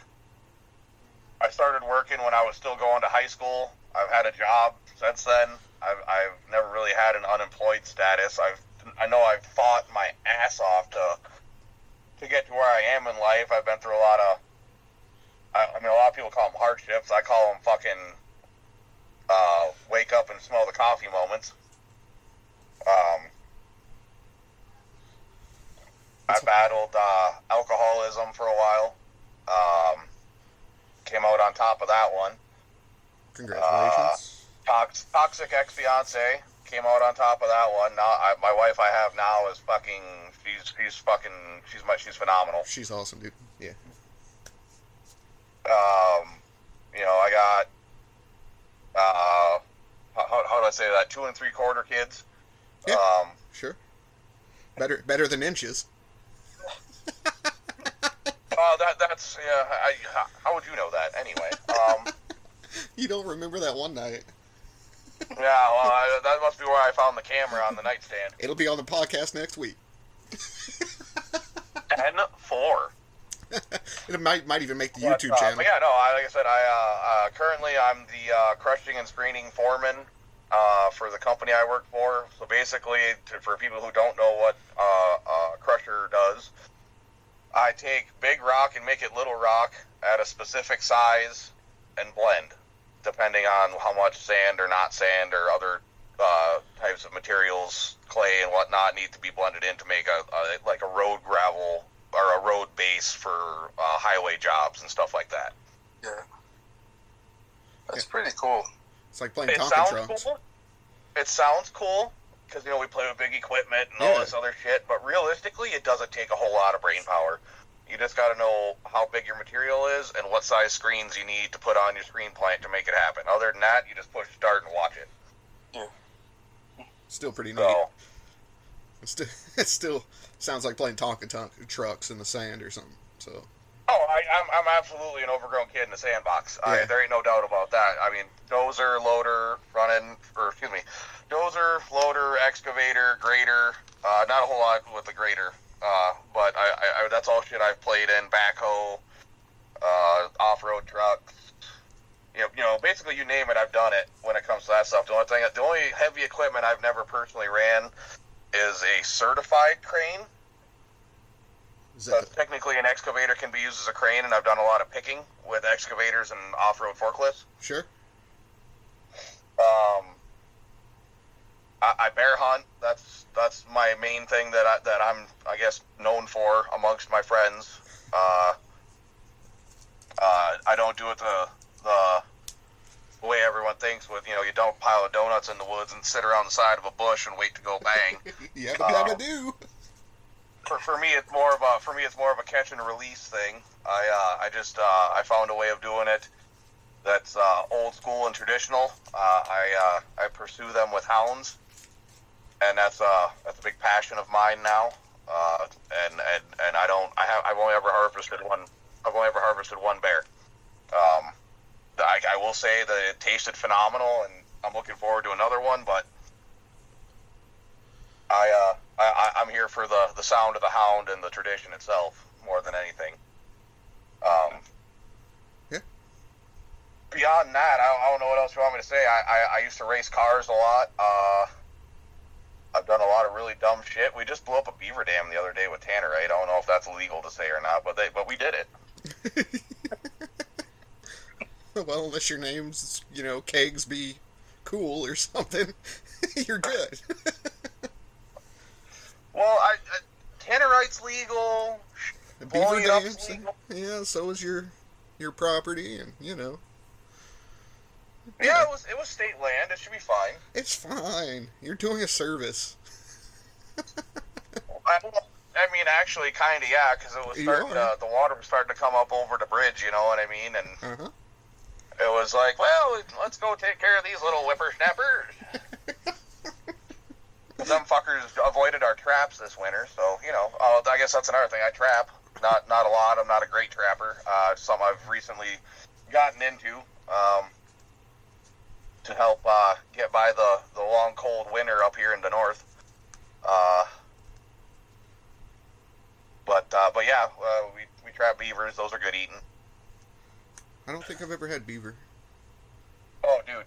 I started working when I was still going to high school. I've had a job since then. I've, I've never really had an unemployed status. I've I know I've fought my ass off to to get to where I am in life. I've been through a lot of. I, I mean, a lot of people call them hardships. I call them fucking uh, wake up and smell the coffee moments. Um, I battled uh, alcoholism for a while. Um, came out on top of that one. Congratulations. Tox- toxic ex fiance came out on top of that one. Now, I, my wife I have now is fucking. She's she's fucking. She's my she's phenomenal. She's awesome, dude. Yeah. Um, you know, I got. Uh, how, how do I say that? Two and three quarter kids. Yeah. Um, Sure. Better better than inches. uh, that that's yeah. I, how, how would you know that anyway? Um, You don't remember that one night. yeah, well, I, that must be where I found the camera on the nightstand. It'll be on the podcast next week. Ten four. it might might even make the But, YouTube uh, channel. But yeah, no. I, like I said, I uh, uh, currently I'm the uh, crushing and screening foreman uh, for the company I work for. So basically, to, for people who don't know what uh, uh, crusher does, I take big rock and make it little rock at a specific size and blend, depending on how much sand or not sand or other uh, types of materials, clay and whatnot, need to be blended in to make a, a like a road gravel or a road base for uh, highway jobs and stuff like that. Yeah. That's pretty cool. It's like playing It Tonka sounds drums. cool. It sounds cool because you know we play with big equipment and all this other shit, but realistically, it doesn't take a whole lot of brain power. You just got to know how big your material is and what size screens you need to put on your screen plant to make it happen. Other than that, you just push start and watch it. Still pretty neat. So It still, it still sounds like playing Tonka Tonka trucks in the sand or something. So Oh, I, I'm, I'm absolutely an overgrown kid in the sandbox. I, there ain't no doubt about that. I mean, dozer, loader, running, or excuse me, dozer, loader, excavator, grader. Uh, not a whole lot with the grader, uh, but I, I, that's all shit I've played in. Backhoe, uh, off-road trucks. You know, you know, basically you name it, I've done it. When it comes to that stuff, the only thing, the only heavy equipment I've never personally ran is a certified crane. So the, technically, an excavator can be used as a crane, and I've done a lot of picking with excavators and off-road forklifts. sure? Um, I, I bear hunt. That's that's my main thing that I that I'm I guess known for amongst my friends. Uh, uh, I don't do it the the way everyone thinks. With you know, you don't pile of donuts in the woods and sit around the side of a bush and wait to go bang. Yabba Oh. dabba do. for, for me it's more of a for me it's more of a catch and release thing. I uh, I just uh, I found a way of doing it that's uh, old school and traditional. Uh, I uh, I pursue them with hounds, and that's uh that's a big passion of mine now. Uh, and, and and I don't I have I've only ever harvested one I've only ever harvested one bear. Um, I, I will say that it tasted phenomenal, and I'm looking forward to another one, but. I, uh, I, I'm here for the, the sound of the hound and the tradition itself more than anything. Um, Yeah. Beyond that, I don't, I don't know what else you want me to say. I, I, I used to race cars a lot. Uh, I've done a lot of really dumb shit. We just blew up a beaver dam the other day with Tannerite. I don't know if that's illegal to say or not, but they but we did it. well, unless your name's you know Kegs be Cool or something, you're good. Well, I, I Tannerite's legal. The beaver dams, legal. yeah. So is your your property, and you know Yeah, it was it was state land. It should be fine. it's fine. You're doing a service. I, I mean, actually, kind of, yeah, because it was starting to, the water was starting to come up over the bridge, you know what I mean? And Uh huh. it was like, well, let's go take care of these little whippersnappers. Some fuckers avoided our traps this winter, so you know. Oh, I guess that's another thing. I trap, not not a lot. I'm not a great trapper. Uh, some I've recently gotten into um, to help uh, get by the, the long cold winter up here in the north. Uh, but uh, but yeah, uh, we we trap beavers. Those are good eating. I don't think I've ever had beaver. Oh, dude,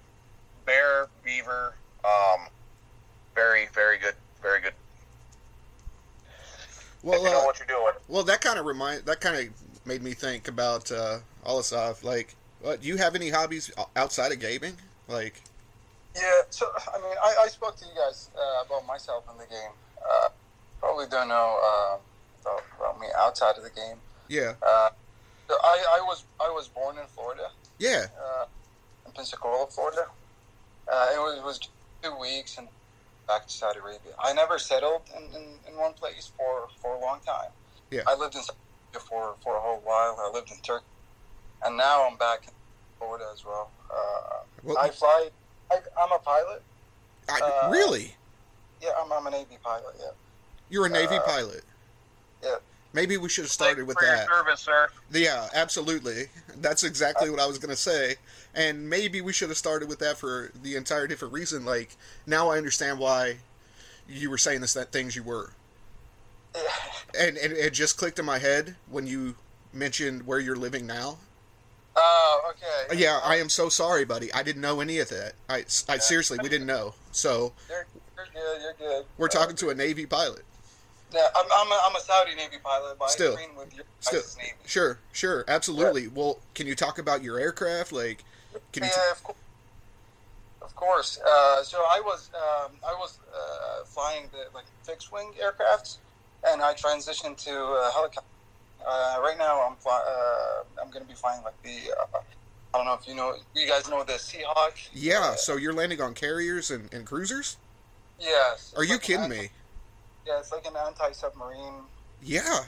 bear, beaver, um, very very good, very good. Well, you know uh, what you're doing. Well, that kind of remind that kind of made me think about uh, Alassaf. Like, uh, do you have any hobbies outside of gaming? Like, Yeah, so I mean, I, I spoke to you guys uh, about myself in the game. Uh, probably don't know uh, about, about me outside of the game. yeah, Uh, so I, I was I was born in Florida, yeah, uh, in Pensacola, Florida. Uh, it was, it was two weeks and back to Saudi Arabia. I never settled in, in, in one place for, for a long time. Yeah. I lived in Saudi Arabia for, for a whole while. I lived in Turkey, and now I'm back in Florida as well. Uh, Well, I fly. I, I'm a pilot. I, uh, really, Yeah, I'm, I'm a Navy pilot. Yeah. you're a Navy uh, pilot. yeah. Maybe we should have started with for your that. service, sir. Yeah, absolutely. That's exactly what I was going to say. And maybe we should have started with that for the entire different reason. Like, now I understand why you were saying this, that things you were. And, and it just clicked in my head when you mentioned where you're living now. Oh, okay. Yeah, I am so sorry, buddy. I didn't know any of that. I, I seriously, we didn't know. So You're, you're good. You're good. we're Uh, talking to a Navy pilot. Yeah, I'm, I'm, a, I'm a Saudi Navy pilot, but Still. I train with your Still, sure, sure, absolutely. Well, can you talk about your aircraft? Like, can you? yeah, of course. Of course. Uh, so I was um, I was uh, flying the like fixed wing aircrafts, and I transitioned to uh, helicopter. Uh, right now, I'm fly, uh, I'm going to be flying like the uh, I don't know if you know you guys know the Seahawk. yeah. So you're landing on carriers and, and cruisers? Yes. Are you like kidding anti- me? Yeah, it's like an anti-submarine. Yeah.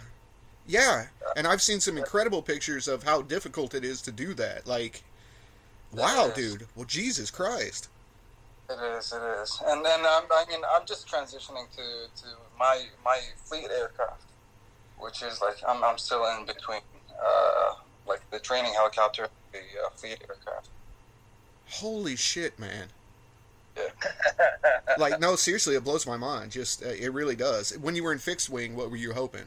Yeah. And I've seen some incredible pictures of how difficult it is to do that. Like, wow, dude. Well, Jesus Christ. It is, it is, and then um, I mean I'm just transitioning to, to my my fleet aircraft, which is like I'm, I'm still in between, uh, like the training helicopter, and the uh, fleet aircraft. Holy shit, man. Yeah. Like, no, seriously, it blows my mind. Just, uh, it really does. When you were in fixed wing, what were you hoping?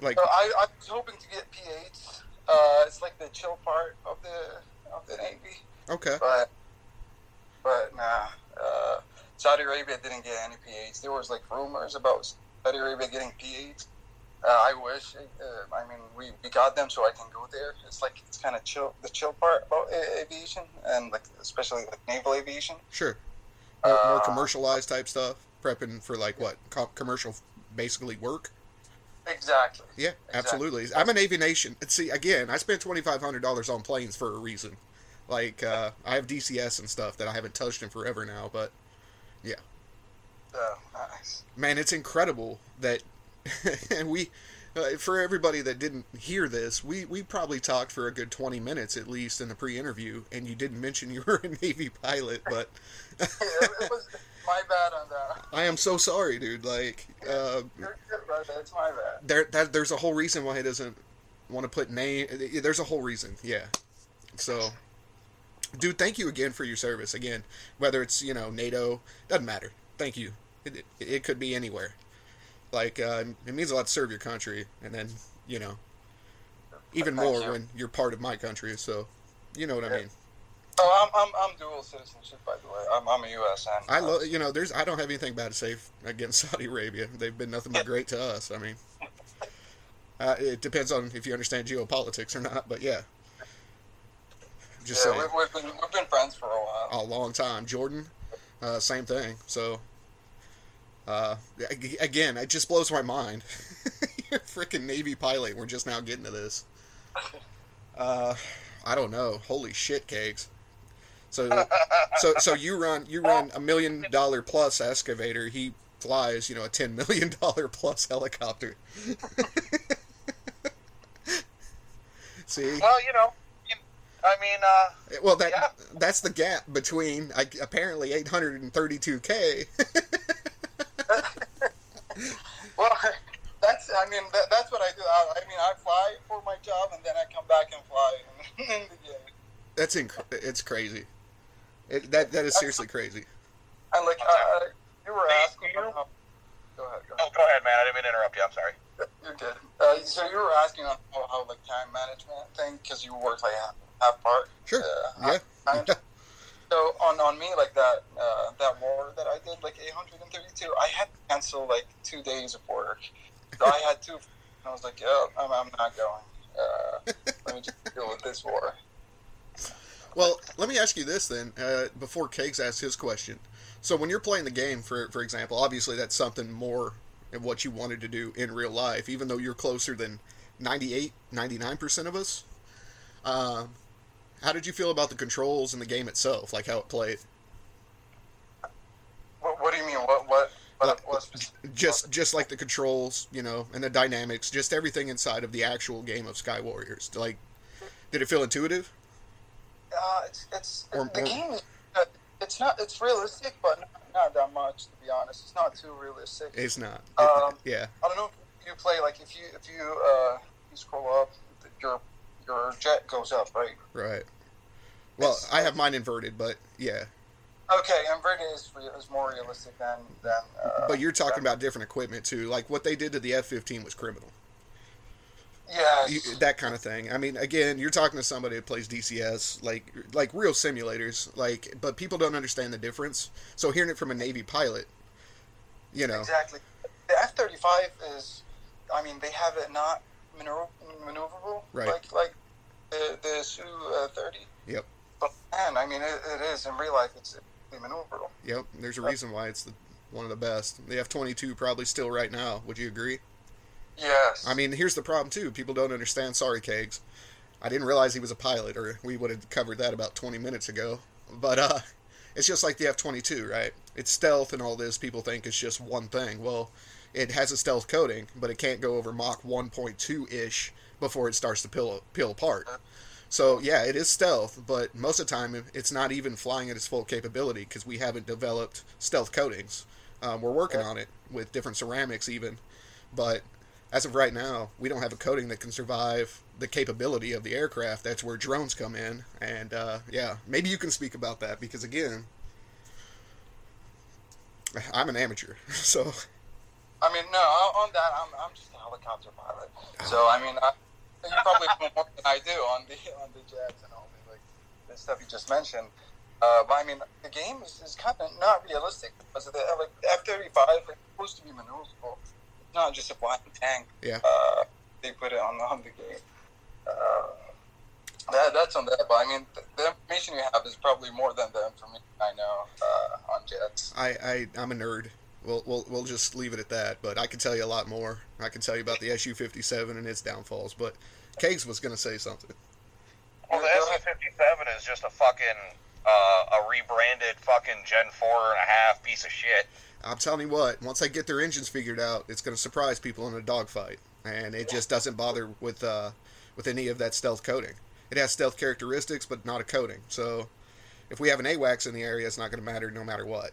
Like, So I, I was hoping to get P8s. Uh, it's like the chill part of the of the Navy, okay. but but nah. Uh, Saudi Arabia didn't get any P8s. There was like rumors about Saudi Arabia getting P8s. Uh, I wish. Uh, I mean, we, we got them, so I can go there. It's like it's kind of chill. The chill part about aviation, and like especially like naval aviation. Sure. More, more Uh, commercialized type stuff. Prepping for, like, what? Co- commercial, basically, work? Exactly. Yeah, Exactly. absolutely. I'm a Navy Nation. See, again, I spent twenty five hundred dollars on planes for a reason. Like, uh, I have DCS and stuff that I haven't touched in forever now, but yeah. Oh, nice. man, it's incredible that, and we, uh, for everybody that didn't hear this, we we probably talked for a good twenty minutes at least in the pre-interview, and you didn't mention you were a Navy pilot, but it was my bad on that. I am so sorry, dude. Like, uh, You're good, brother. It's my bad. there that there's a whole reason why he doesn't want to put name. There's a whole reason, yeah. So, dude, thank you again for your service. Again, whether it's you know NATO, doesn't matter. Thank you. It, it, it could be anywhere. Like uh, it means a lot to serve your country, and then you know, even more you. when you're part of my country. So, you know what I mean. Oh, I'm, I'm, I'm dual citizenship, by the way. I'm, I'm a U.S. and I love you know. There's I don't have anything bad to say against Saudi Arabia. They've been nothing but great to us. I mean, uh, it depends on if you understand geopolitics or not. But yeah, just yeah, saying, we've, we've been we've been friends for a while. a long time. Jordan, uh, same thing. So, uh, again, it just blows my mind. You're a freaking Navy pilot. We're just now getting to this. Uh, I don't know. Holy shit, Kegs. So, so, so you run you run a million dollar plus excavator. He flies, you know, a ten million dollar plus helicopter. See. Well, you know, I mean, uh, well, that yeah. that's the gap between I, apparently 832k Well, that's I mean that, that's what I do. I, I mean I fly for my job and then I come back and fly in, in. That's inc- it's crazy. It, that that is seriously crazy. And like uh, you were Hey, asking. you- about- go ahead. Go oh, ahead. go ahead, man. I didn't mean to interrupt you. I'm sorry. You're good. Uh, so you were asking on how, how like time management thing because you work like half, half part. Sure. Uh, Yeah. half time. So on, on me like that uh, that war that I did like 832, I had to cancel like two days of work so I had two. I was like, yeah, I'm, I'm not going. Uh, let me just deal with this war. Well, let me ask you this then, uh, before Kegs asks his question. So when you're playing the game, for for example, obviously that's something more of what you wanted to do in real life, even though you're closer than 98, 99% of us. How did you feel about the controls and the game itself, like how it played? What, what do you mean? What what what, what specific- Just just like the controls, you know, and the dynamics, just everything inside of the actual game of Sky Warriors. Like, did it feel intuitive? Uh, it's it's Or- the or- game. Uh, it's not. It's realistic, but not, not that much. To be honest, it's not too realistic. It's not. Um, yeah. I don't know if you play like if you if you uh you scroll up, your your jet goes up, right? Right. Well, It's- I have mine inverted, but yeah. Okay, inverted is, is more realistic than than. Uh, But you're talking than- about different equipment too. Like what they did to the F-15 was criminal. Yeah. That kind of thing. I mean, again, you're talking to somebody that plays DCS, like like real simulators. Like, but people don't understand the difference. So hearing it from a Navy pilot, you know, Exactly. The F thirty five is, I mean, they have it not maneuver- maneuverable Right. like like the the Su uh, thirty. Yep. But man, I mean, it, it is in real life. It's maneuverable. yep. There's a reason why it's the, one of the best. The F-22 probably still right now. Would you agree? Yes. I mean, here's the problem too. People don't understand. Sorry, Kegs. I didn't realize he was a pilot, or we would have covered that about 20 minutes ago. But uh, it's just like the F-22, right? It's stealth and all this. People think it's just one thing. Well, it has a stealth coating, but it can't go over Mach 1.2 ish before it starts to peel peel apart. So yeah, it is stealth, but most of the time it's not even flying at its full capability because we haven't developed stealth coatings. Um, we're working on it with different ceramics even, but as of right now, we don't have a coating that can survive the capability of the aircraft. That's where drones come in, and uh, yeah, maybe you can speak about that because again, I'm an amateur, so I mean, no. On that, I'm, I'm just a helicopter pilot. So I mean, I, you probably know more than I do on the on the jets and all the like the stuff you just mentioned. Uh, but I mean, the game is, is kind of not realistic because of the like F thirty five is supposed to be maneuverable. It's not just a flying tank. Yeah. Uh, they put it on the on the game. Uh, that, that's on that. But I mean, the, the information you have is probably more than the information I know uh, on jets. I, I I'm a nerd. We'll, we'll we'll just leave it at that. But I can tell you a lot more. I can tell you about the Su-57 and its downfalls. But Kegs was going to say something. Well, the SU-57 is just a fucking uh, a rebranded fucking Gen four and a half piece of shit. I'm telling you what. Once they get their engines figured out, it's going to surprise people in a dogfight, and it just doesn't bother with uh, with any of that stealth coating. It has stealth characteristics, but not a coating. So if we have an AWACS in the area, it's not going to matter no matter what.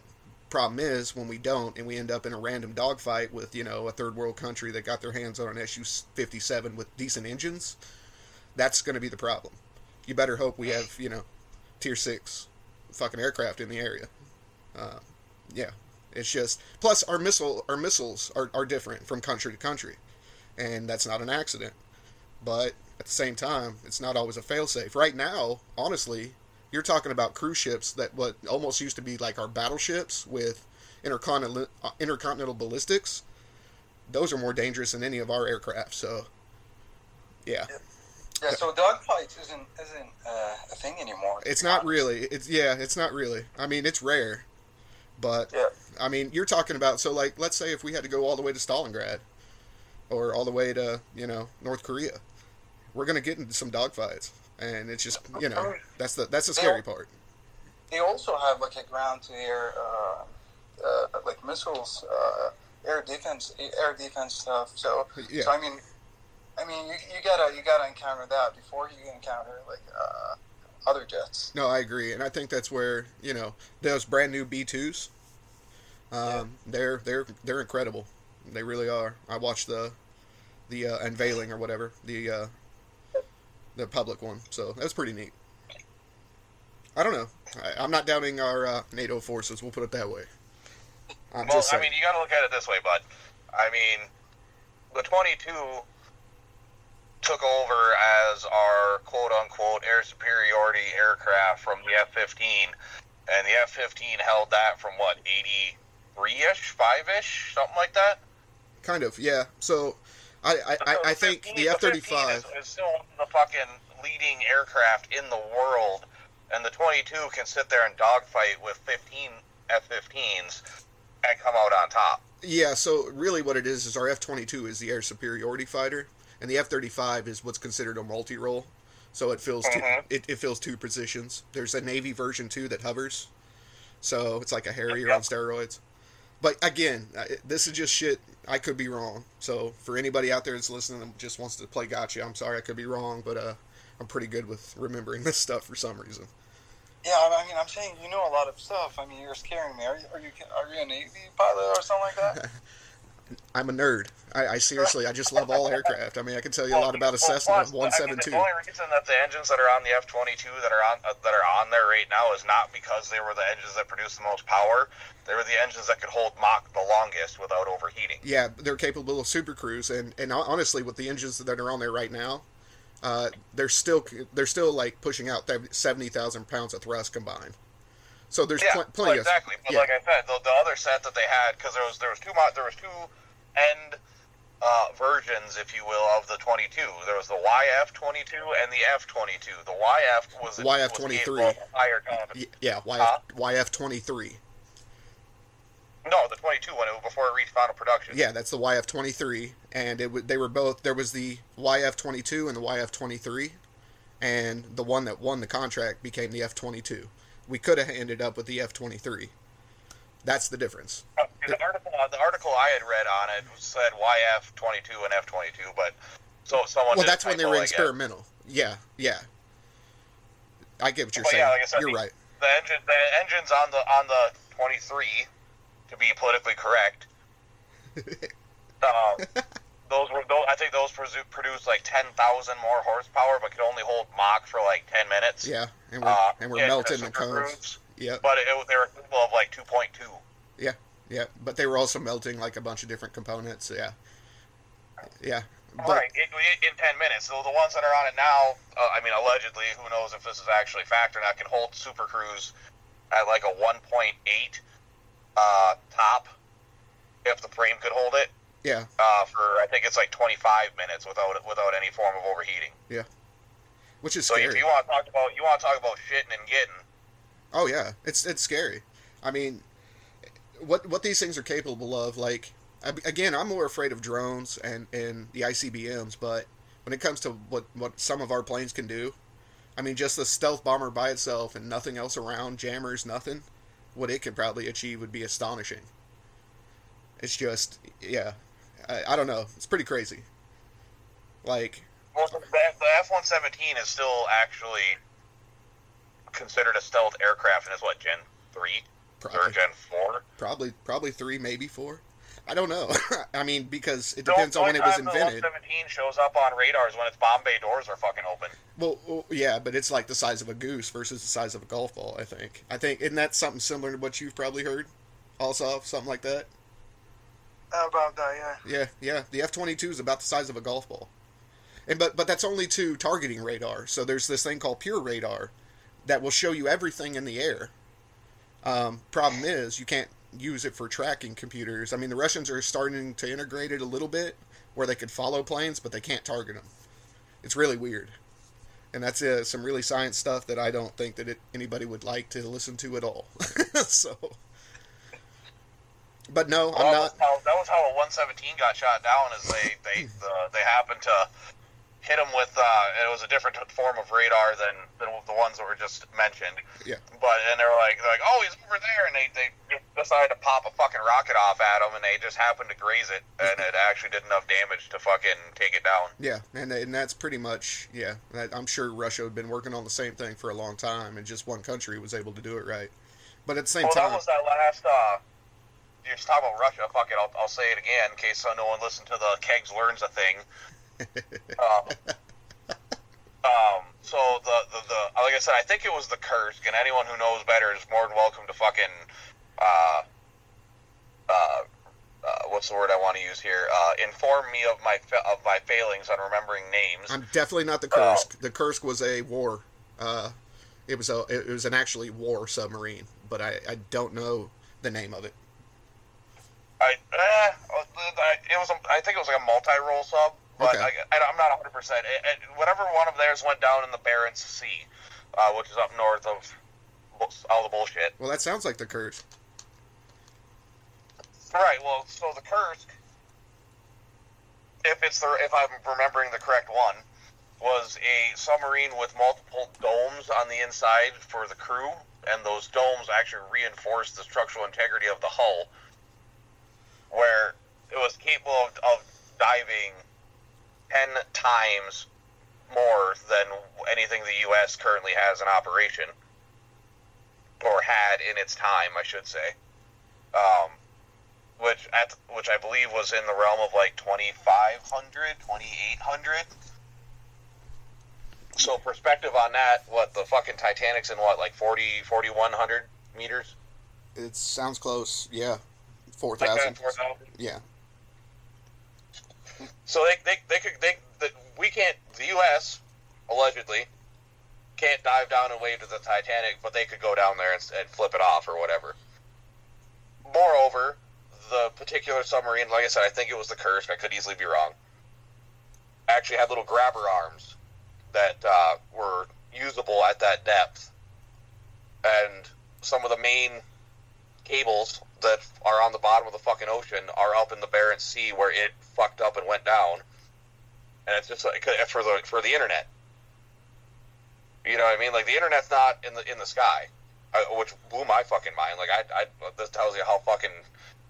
Problem is when we don't, and we end up in a random dogfight with you know a third world country that got their hands on an Su-57 with decent engines. That's going to be the problem. You better hope we have you know tier six fucking aircraft in the area. Uh, yeah, it's just plus our missile our missiles are, are different from country to country, and that's not an accident. But at the same time, it's not always a failsafe. Right now, honestly, you're talking about cruise ships that what almost used to be like our battleships with intercontinental uh, intercontinental ballistics. Those are more dangerous than any of our aircraft. So, yeah, Yeah, so dogfights isn't isn't uh, a thing anymore. it's not honest. really. It's yeah, it's not really. I mean, it's rare, but Yeah. I mean, you're talking about so like let's say if we had to go all the way to Stalingrad or all the way to, you know, North Korea. We're going to get into some dogfights and it's just, you know, that's the that's the scary part. They also have like a ground to air, uh, uh, like missiles, uh, air defense, air defense stuff. So, Yeah. so I mean, I mean, you, you gotta you gotta encounter that before you encounter like uh, other jets. No, I agree, and I think that's where you know those brand new B twos. Um, Yeah. They're they're they're incredible. They really are. I watched the the uh, unveiling or whatever the uh, the public one, so that was pretty neat. I don't know. I, I'm not doubting our uh, NATO forces. We'll put it that way. I'm Well, just I mean, you got to look at it this way, bud. I mean, the 22 took over as our quote unquote air superiority aircraft from the F 15, and the F 15 held that from what, 83 ish, 5 ish, something like that? kind of. Yeah. So, I I, I, I think the F thirty five 15 is, still the fucking leading aircraft in the world, and the 22 can sit there and dogfight with 15 F-15s and come out on top. Yeah. So really, what it is is our F twenty two is the air superiority fighter, and the F thirty five is what's considered a multi role. So it fills two, Mhm. it, it fills two positions. There's a Navy version too that hovers, so it's like a Harrier Yep. on steroids. But again, this is just shit. I could be wrong. So for anybody out there that's listening and just wants to play gotcha, I'm sorry I could be wrong, but uh, I'm pretty good with remembering this stuff for some reason. Yeah, I mean, I'm saying you know a lot of stuff. I mean, you're scaring me. Are you are you, are you a Navy pilot or something like that? I'm a nerd. I, I seriously, I just love all aircraft. I mean, I can tell you a lot about a Well, Cessna plus, I mean, 172. the only reason that the engines that are on the F-22 that are on uh, that are on there right now is not because they were the engines that produced the most power. They were the engines that could hold Mach the longest without overheating. Yeah, they're capable of super cruise, and and honestly, with the engines that are on there right now, uh, they're still they're still like pushing out seventy thousand pounds of thrust combined. So there's Yeah, pl- plenty well, exactly. of But yeah, like I said, the, the other set that they had because there was there was two there was two end uh, versions, if you will, of the 22. There was the YF-22 and the F-22. The YF was YF-23. was capable of higher confidence. yeah YF Huh? YF twenty three. No, the 22 when it before it reached final production. Yeah, that's the YF twenty three, and it w- they were both. There was the YF twenty two and the YF twenty three, and the one that won the contract became the F twenty two. We could have ended up with the F twenty three. That's the difference. Uh, The article, the article I had read on it said YF-22 and F-22, but so someone. Well, that's when they were experimental. Yeah, yeah. I get what you're But saying. yeah, like I said, you're the- right. The engine, the engines on the on the 23, to be politically correct. um, those were those, I think those produ- produced like 10,000 more horsepower, but could only hold Mach for like 10 minutes. Yeah, and we're Uh, and we're melting the cones. Yeah, But it, they were capable of like 2.2. yeah, yeah. But they were also melting like a bunch of different components. Yeah, yeah. But, right, in, in 10 minutes. So the ones that are on it now, uh, I mean, allegedly, who knows if this is actually fact or not, can hold Super Cruise at like a 1.8 uh, top if the frame could hold it Yeah, uh, for I think it's like 25 minutes without without any form of overheating. Yeah. Which is So if you want to talk about you want to talk about shitting and getting, Oh yeah, it's it's scary. I mean, what what these things are capable of, like again, I'm more afraid of drones and and the ICBMs, but when it comes to what what some of our planes can do, I mean, just the stealth bomber by itself and nothing else around, jammers, nothing, what it could probably achieve would be astonishing. It's just, yeah, I, I don't know, it's pretty crazy. Like, well, the, the F-117 is still actually considered a stealth aircraft, and is what Gen three probably Gen four. probably probably three, maybe four. I don't know. I mean, because it depends on when it was invented. Seventeen shows up on radars when its bomb bay doors are fucking open. Well, well, yeah, but it's like the size of a goose versus the size of a golf ball. I think. I think isn't that something similar to what you've probably heard? Also, something like that. About that? Yeah. Yeah, yeah. The F twenty two is about the size of a golf ball, and but but that's only to targeting radar. So there's this thing called pure radar that will show you everything in the air. Um, problem is you can't use it for tracking computers. I mean, the Russians are starting to integrate it a little bit where they could follow planes, but they can't target them. It's really weird, and that's uh, some really science stuff that I don't think that it, anybody would like to listen to at all. so, but no, Well, I'm that, not. was how, that was how a 117 got shot down. Is they they the, they happened to hit them with uh, it was a different form of radar than, than the ones that were just mentioned. Yeah. But and they were like they're like oh he's over there and they they decided to pop a fucking rocket off at him and they just happened to graze it and it actually did enough damage to fucking take it down. Yeah, and and that's pretty much yeah. That, I'm sure Russia had been working on the same thing for a long time, and just one country was able to do it right. But at the same Well, that time, was that last. Uh, you're just talking about Russia. Fuck it, I'll, I'll say it again in case no one listened to the Kegs learns a thing. Um, um, so the, the the like I said, I think it was the Kursk, and anyone who knows better is more than welcome to fucking. Uh, uh, uh, what's the word I want to use here? Uh, inform me of my fa- of my failings on remembering names. I'm definitely not the Oh. Kursk. The Kursk was a war. Uh, it was a it was an actually war submarine, but I, I don't know the name of it. I, eh, it was. A, I think it was like a multi-role sub, but Okay. I, I, I'm not 100. percent Whatever one of theirs went down in the Barents Sea, uh, which is up north of all the bullshit. Well, that sounds like the Kursk. Right. Well, so the Kursk, if it's the if I'm remembering the correct one, was a submarine with multiple domes on the inside for the crew, and those domes actually reinforced the structural integrity of the hull, where it was capable of, of diving ten times more than anything the U.S. currently has in operation, or had in its time, I should say. Um, which at which I believe was in the realm of like 2500 2800 so perspective on that what the fucking titanic's in what like 40 4100 meters It sounds close. Yeah, four like thousand. 4000 Yeah. So they, they, they could they the, we can't the us allegedly can't dive down and wave to the titanic but they could go down there and, and flip it off or whatever. Moreover the particular submarine like i said i think it was the kursk i could easily be wrong actually had little grabber arms that uh, were usable at that depth. And some of the main cables that are on the bottom of the fucking ocean are up in the Barents Sea where it fucked up and went down. And it's just like for the for the internet. You know what I mean? Like the internet's not in the in the sky, uh, which blew my fucking mind. Like I, I this tells you how fucking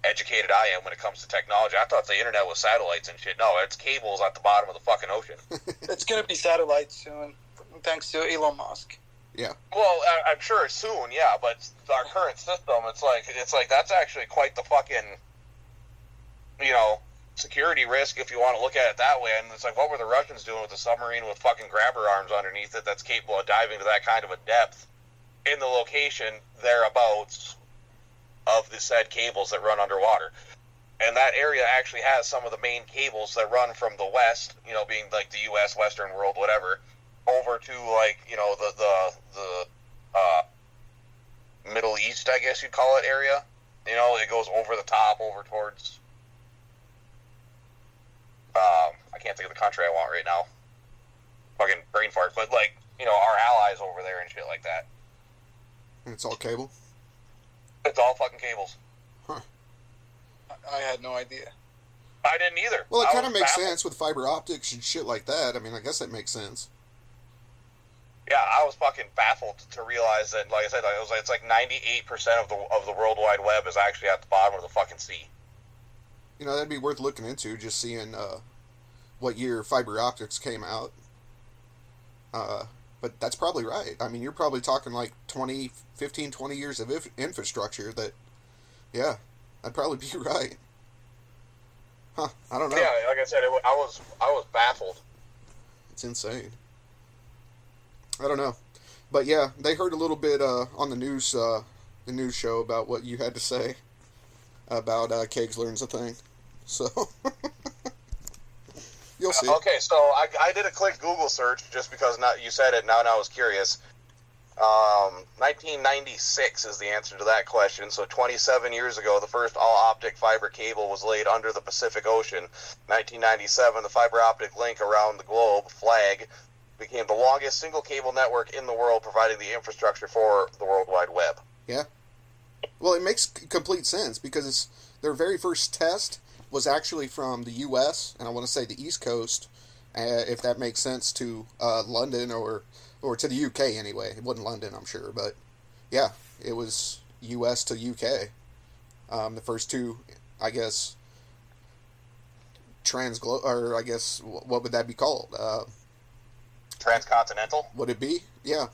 educated I am when it comes to technology. I thought the internet was satellites and shit. No, it's cables at the bottom of the fucking ocean. It's gonna be satellites soon, thanks to Elon Musk. Yeah. Well, I'm sure soon, yeah. But our current system, it's like it's like that's actually quite the fucking, you know, security risk if you want to look at it that way. And it's like, what were the Russians doing with a submarine with fucking grabber arms underneath it that's capable of diving to that kind of a depth in the location thereabouts of the said cables that run underwater? And that area actually has some of the main cables that run from the west, you know, being like the U.S. Western world, whatever, over to like you know the the the uh, Middle East, I guess you'd call it area. You know, it goes over the top, over towards. Um, I can't think of the country I want right now. Fucking brain fart, but like you know our allies over there and shit like that. And it's all cable. It's all fucking cables. I- I had no idea. I didn't either. Well, it kind of makes baffled. sense with fiber optics and shit like that. I mean, I guess that makes sense. Yeah, I was fucking baffled to realize that, like I said, it was like, it's like ninety eight percent of the of the World Wide Web is actually at the bottom of the fucking sea. You know, that'd be worth looking into, just seeing uh, what year fiber optics came out. Uh, but that's probably right. I mean, you're probably talking like 20, 15, 20 years of if- infrastructure that, yeah, I'd probably be right. Huh, I don't know. Yeah, like I said, it, I was I was baffled. It's insane. I don't know, but yeah, they heard a little bit uh, on the news, uh, the news show about what you had to say about uh, Kegs learns a thing. So you'll see. Okay, so I, I did a quick Google search just because now you said it. Now, now I was curious. Um, 1996 is the answer to that question. So 27 years ago, the first all-optic fiber cable was laid under the Pacific Ocean. 1997, the fiber optic link around the globe flag became the longest single cable network in the world, providing the infrastructure for the World Wide Web. Yeah. Well, it makes complete sense because it's, their very first test was actually from the U.S. and I want to say the East Coast, uh, if that makes sense to uh, London or or to the U.K. anyway. It wasn't London, I'm sure, but yeah, it was U.S. to U.K. Um, the first two, I guess, transglo or I guess what would that be called? Uh, Transcontinental. would it be? Yeah,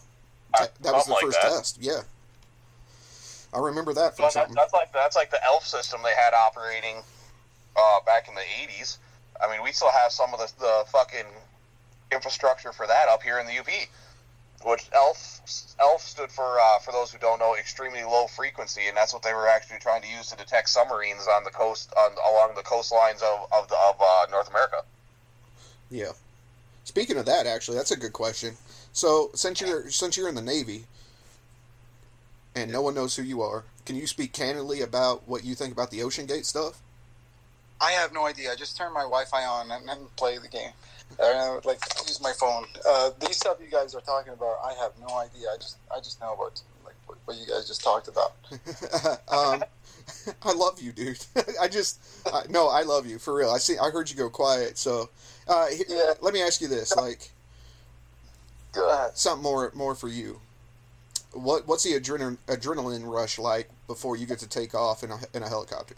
Uh, that was the like first that. test. Yeah, I remember that from Well, that, that's like that's like the ELF system they had operating uh, back in the '80s. I mean, we still have some of the, the fucking infrastructure for that up here in the UP, which ELF ELF stood for uh, for those who don't know, extremely low frequency, and that's what they were actually trying to use to detect submarines on the coast on along the coastlines of of, the, of uh, North America. Yeah. Speaking of that, actually, that's a good question. So, since you're since you're in the Navy, and no one knows who you are, can you speak candidly about what you think about the Ocean Gate stuff? I have no idea. I just turn my Wi-Fi on and, and play the game. Uh, like use my phone. Uh, these stuff you guys are talking about, I have no idea. I just I just know about like what, what you guys just talked about. um, I love you, dude. I just I, no, I love you for real. I see. I heard you go quiet. So, uh, Yeah. let me ask you this: like Go ahead. something more more for you. What what's the adrenaline adrenaline rush like before you get to take off in a in a helicopter?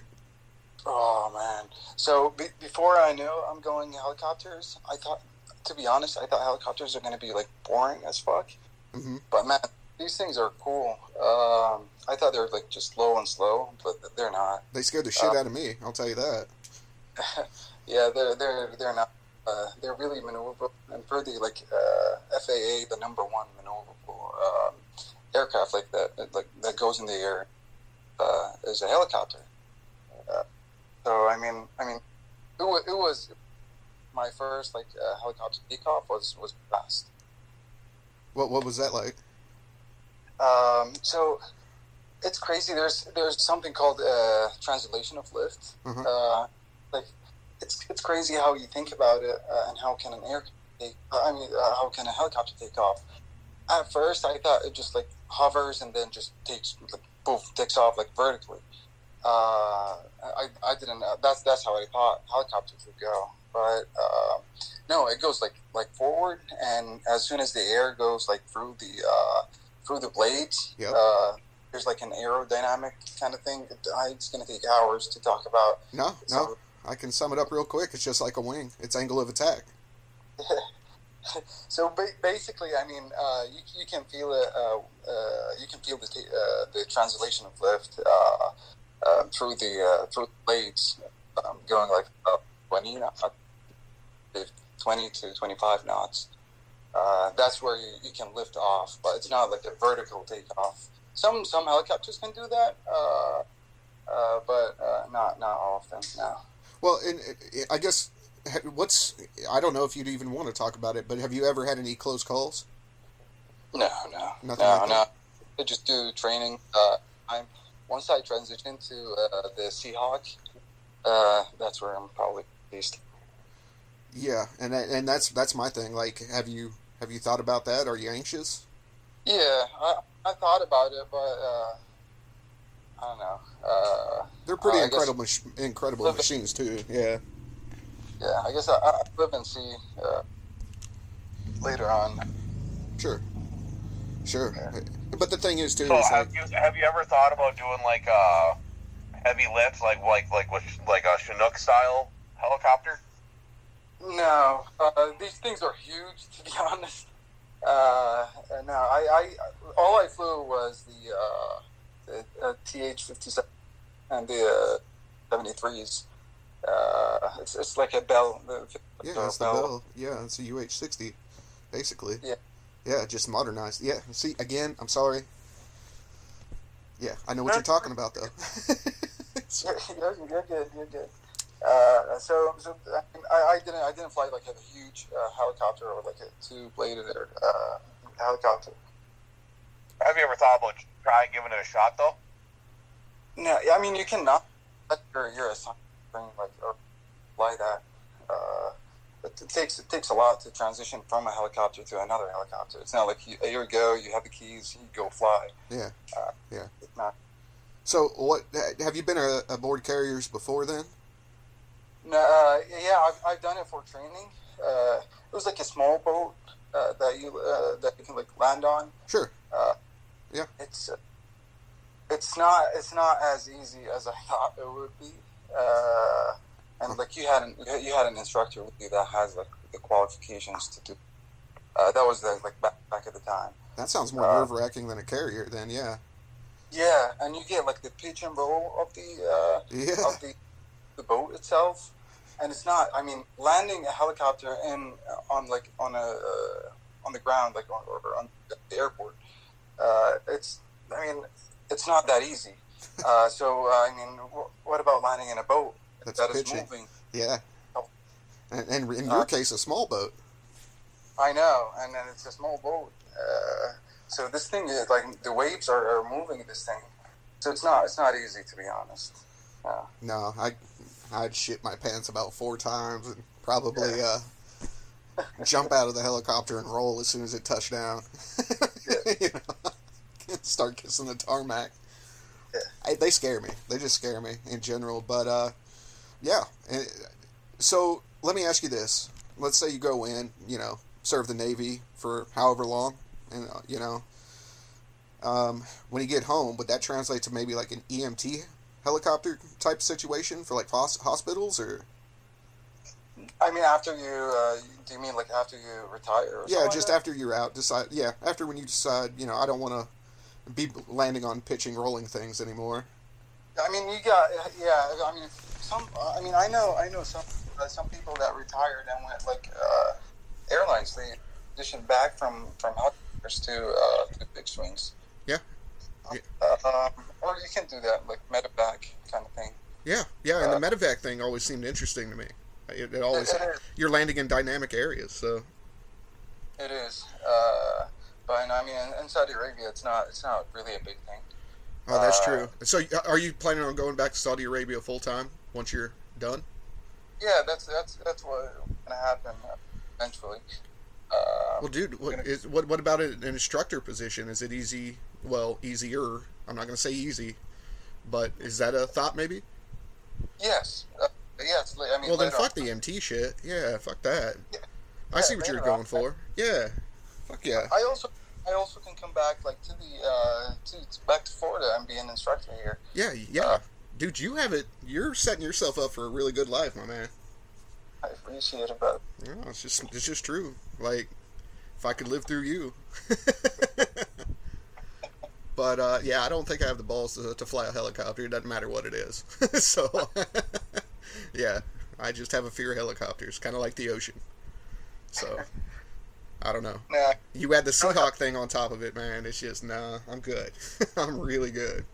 Oh man! So be, before I knew I'm going helicopters, I thought, to be honest, I thought helicopters are going to be like boring as fuck. hmm But man, these things are cool. Um, I thought they were like just low and slow, but they're not. They scared the shit Uh, out of me. I'll tell you that. Yeah, they're they're they're not. Uh, they're really maneuverable and for the like uh, FAA, the number one maneuverable um, aircraft like that, like that goes in the air, uh, is a helicopter. Uh, so I mean, I mean, it was, it was my first like uh, helicopter takeoff was was fast. What what was that like? Um, so it's crazy. There's there's something called uh, translation of lift. Mhm. Uh, like it's it's crazy how you think about it uh, and how can an air take. I mean, uh, how can a helicopter take off? At first, I thought it just like hovers and then just takes like poof takes off like vertically. Uh, I I didn't. Uh, that's that's how I thought helicopters would go. But uh, no, it goes like like forward, and as soon as the air goes like through the uh, through the blades, Yep. uh, there's like an aerodynamic kind of thing. It, uh, it's going to take hours to talk about. No, no. I can sum it up real quick. It's just like a wing. It's angle of attack. So ba- basically, I mean, uh, you, you can feel it. Uh, uh, you can feel the uh, the translation of lift uh, through the through the blades, um, going like twenty knots, 20 to twenty five knots. Uh, that's where you, you can lift off, but it's not like a vertical takeoff. Some some helicopters can do that, uh, uh, but not not all of them. No. Well, and uh, I guess what's I don't know if you'd even want to talk about it, but have you ever had any close calls? No, no, Nothing no, like no. that? I just do training. Uh, I'm once I transition to uh, the Seahawk, uh, that's where I'm probably least. Yeah, and and that's that's my thing. Like, have you have you thought about that? Are you anxious? Yeah, I, I thought about it, but uh, I don't know. Uh, They're pretty I guess- incredible, mach- incredible Live- machines too. Yeah, yeah, I guess I, I live and see uh, later on. sure, sure. But the thing is too, So is have like, you have you ever thought about doing like a heavy lift, like like like with like a Chinook style helicopter? No, uh, these things are huge. To be honest, uh, no. I, I all I flew was the uh, uh, TH fifty seven and the seventy threes. Uh, it's it's like a Bell. The, yeah, it's the Bell. Yeah, it's a UH sixty, basically. Yeah. yeah, just modernized. Yeah. See, again, I'm sorry. Yeah, I know what you're talking about though. You're, you're, you're good. You're good. Uh, so, so I, I, didn't I didn't fly like a huge uh, helicopter or like a two bladed uh, helicopter. Have you ever thought about trying giving it a shot though? No, I mean you cannot. That's your your assignment thing, like or fly that. Uh, it, it takes it takes a lot to transition from a helicopter to another helicopter. It's not like you, here you go, you have the keys, you go fly. Yeah. Uh, Yeah. It's not. so, what have you been a, aboard carriers before then? No, uh, yeah, I've, I've done it for training. Uh, it was like a small boat uh, that you uh, that you can like land on. Sure. Yeah. It's uh, it's not it's not as easy as I thought it would be. Uh, and like you had an you had an instructor with you that has like the qualifications to do. Uh, that was the, like back back at the time. That sounds more Uh, nerve wracking than a carrier. Then, yeah, Yeah, and you get like the pitch and roll of the uh, yeah, of the the boat itself, and it's not. I mean, landing a helicopter in on like on a uh, on the ground, like on, or on the airport. Uh, it's. I mean, it's not that easy. Uh, so uh, I mean, wh- what about landing in a boat That's that is pitching. moving? yeah. Oh. And, and in your Uh, case, a small boat. I know, and then it's a small boat. Uh, so this thing is like the waves are, are moving this thing. So it's not it's not easy to be honest. Uh, No, I I'd shit my pants about four times and probably uh, jump out of the helicopter and roll as soon as it touched down. you know, start kissing the tarmac. Yeah. I, they scare me. They just scare me in general. But uh, yeah. So let me ask you this: Let's say you go in, you know, serve the Navy for however long, and uh, you know, um, when you get home, would that translate to maybe like an EMT helicopter type situation for like hos- hospitals or? I mean, after you, uh, do you mean like after you retire? Or Yeah, just like after you're out, decide. Yeah, after when you decide, you know, I don't want to be landing on pitching, rolling things anymore. I mean, you got yeah. I mean, some. I mean, I know. I know some. Uh, some people that retired and went like uh, airlines. They auditioned back from from helicopters to uh, to big swings. Yeah. Yeah. Uh, um, or you can do that like medevac kind of thing. Yeah, yeah, and the medevac thing always seemed interesting to me. It, it always It you're landing in dynamic areas, so It is. Uh, but I mean, in, in Saudi Arabia, it's not. It's not really a big thing. oh, that's Uh, true. So, are you planning on going back to Saudi Arabia full time once you're done? Yeah, that's that's that's what's gonna happen eventually. Uh, Well, dude, what is what what about an instructor position? Is it easy? Well, easier. I'm not going to say easy, but is that a thought maybe? yes. Uh, yes. I mean, Well, then fuck on. the MT shit. Yeah, fuck that. Yeah. I Yeah, see what you're going on. for. Yeah, fuck yeah. I also I also can come back like to the uh, to back to Florida and be an instructor here. Yeah, yeah. Uh, Dude, you have it. You're setting yourself up for a really good life, my man. I appreciate it, but Yeah, it's just it's just true. Like, if I could live through you. but uh, yeah, I don't think I have the balls to, to fly a helicopter. It doesn't matter what it is. so, yeah, I just have a fear of helicopters, kind of like the ocean. So, I don't know. nah, You add the Seahawk thing on top of it, man. It's just nah. I'm good. I'm really good.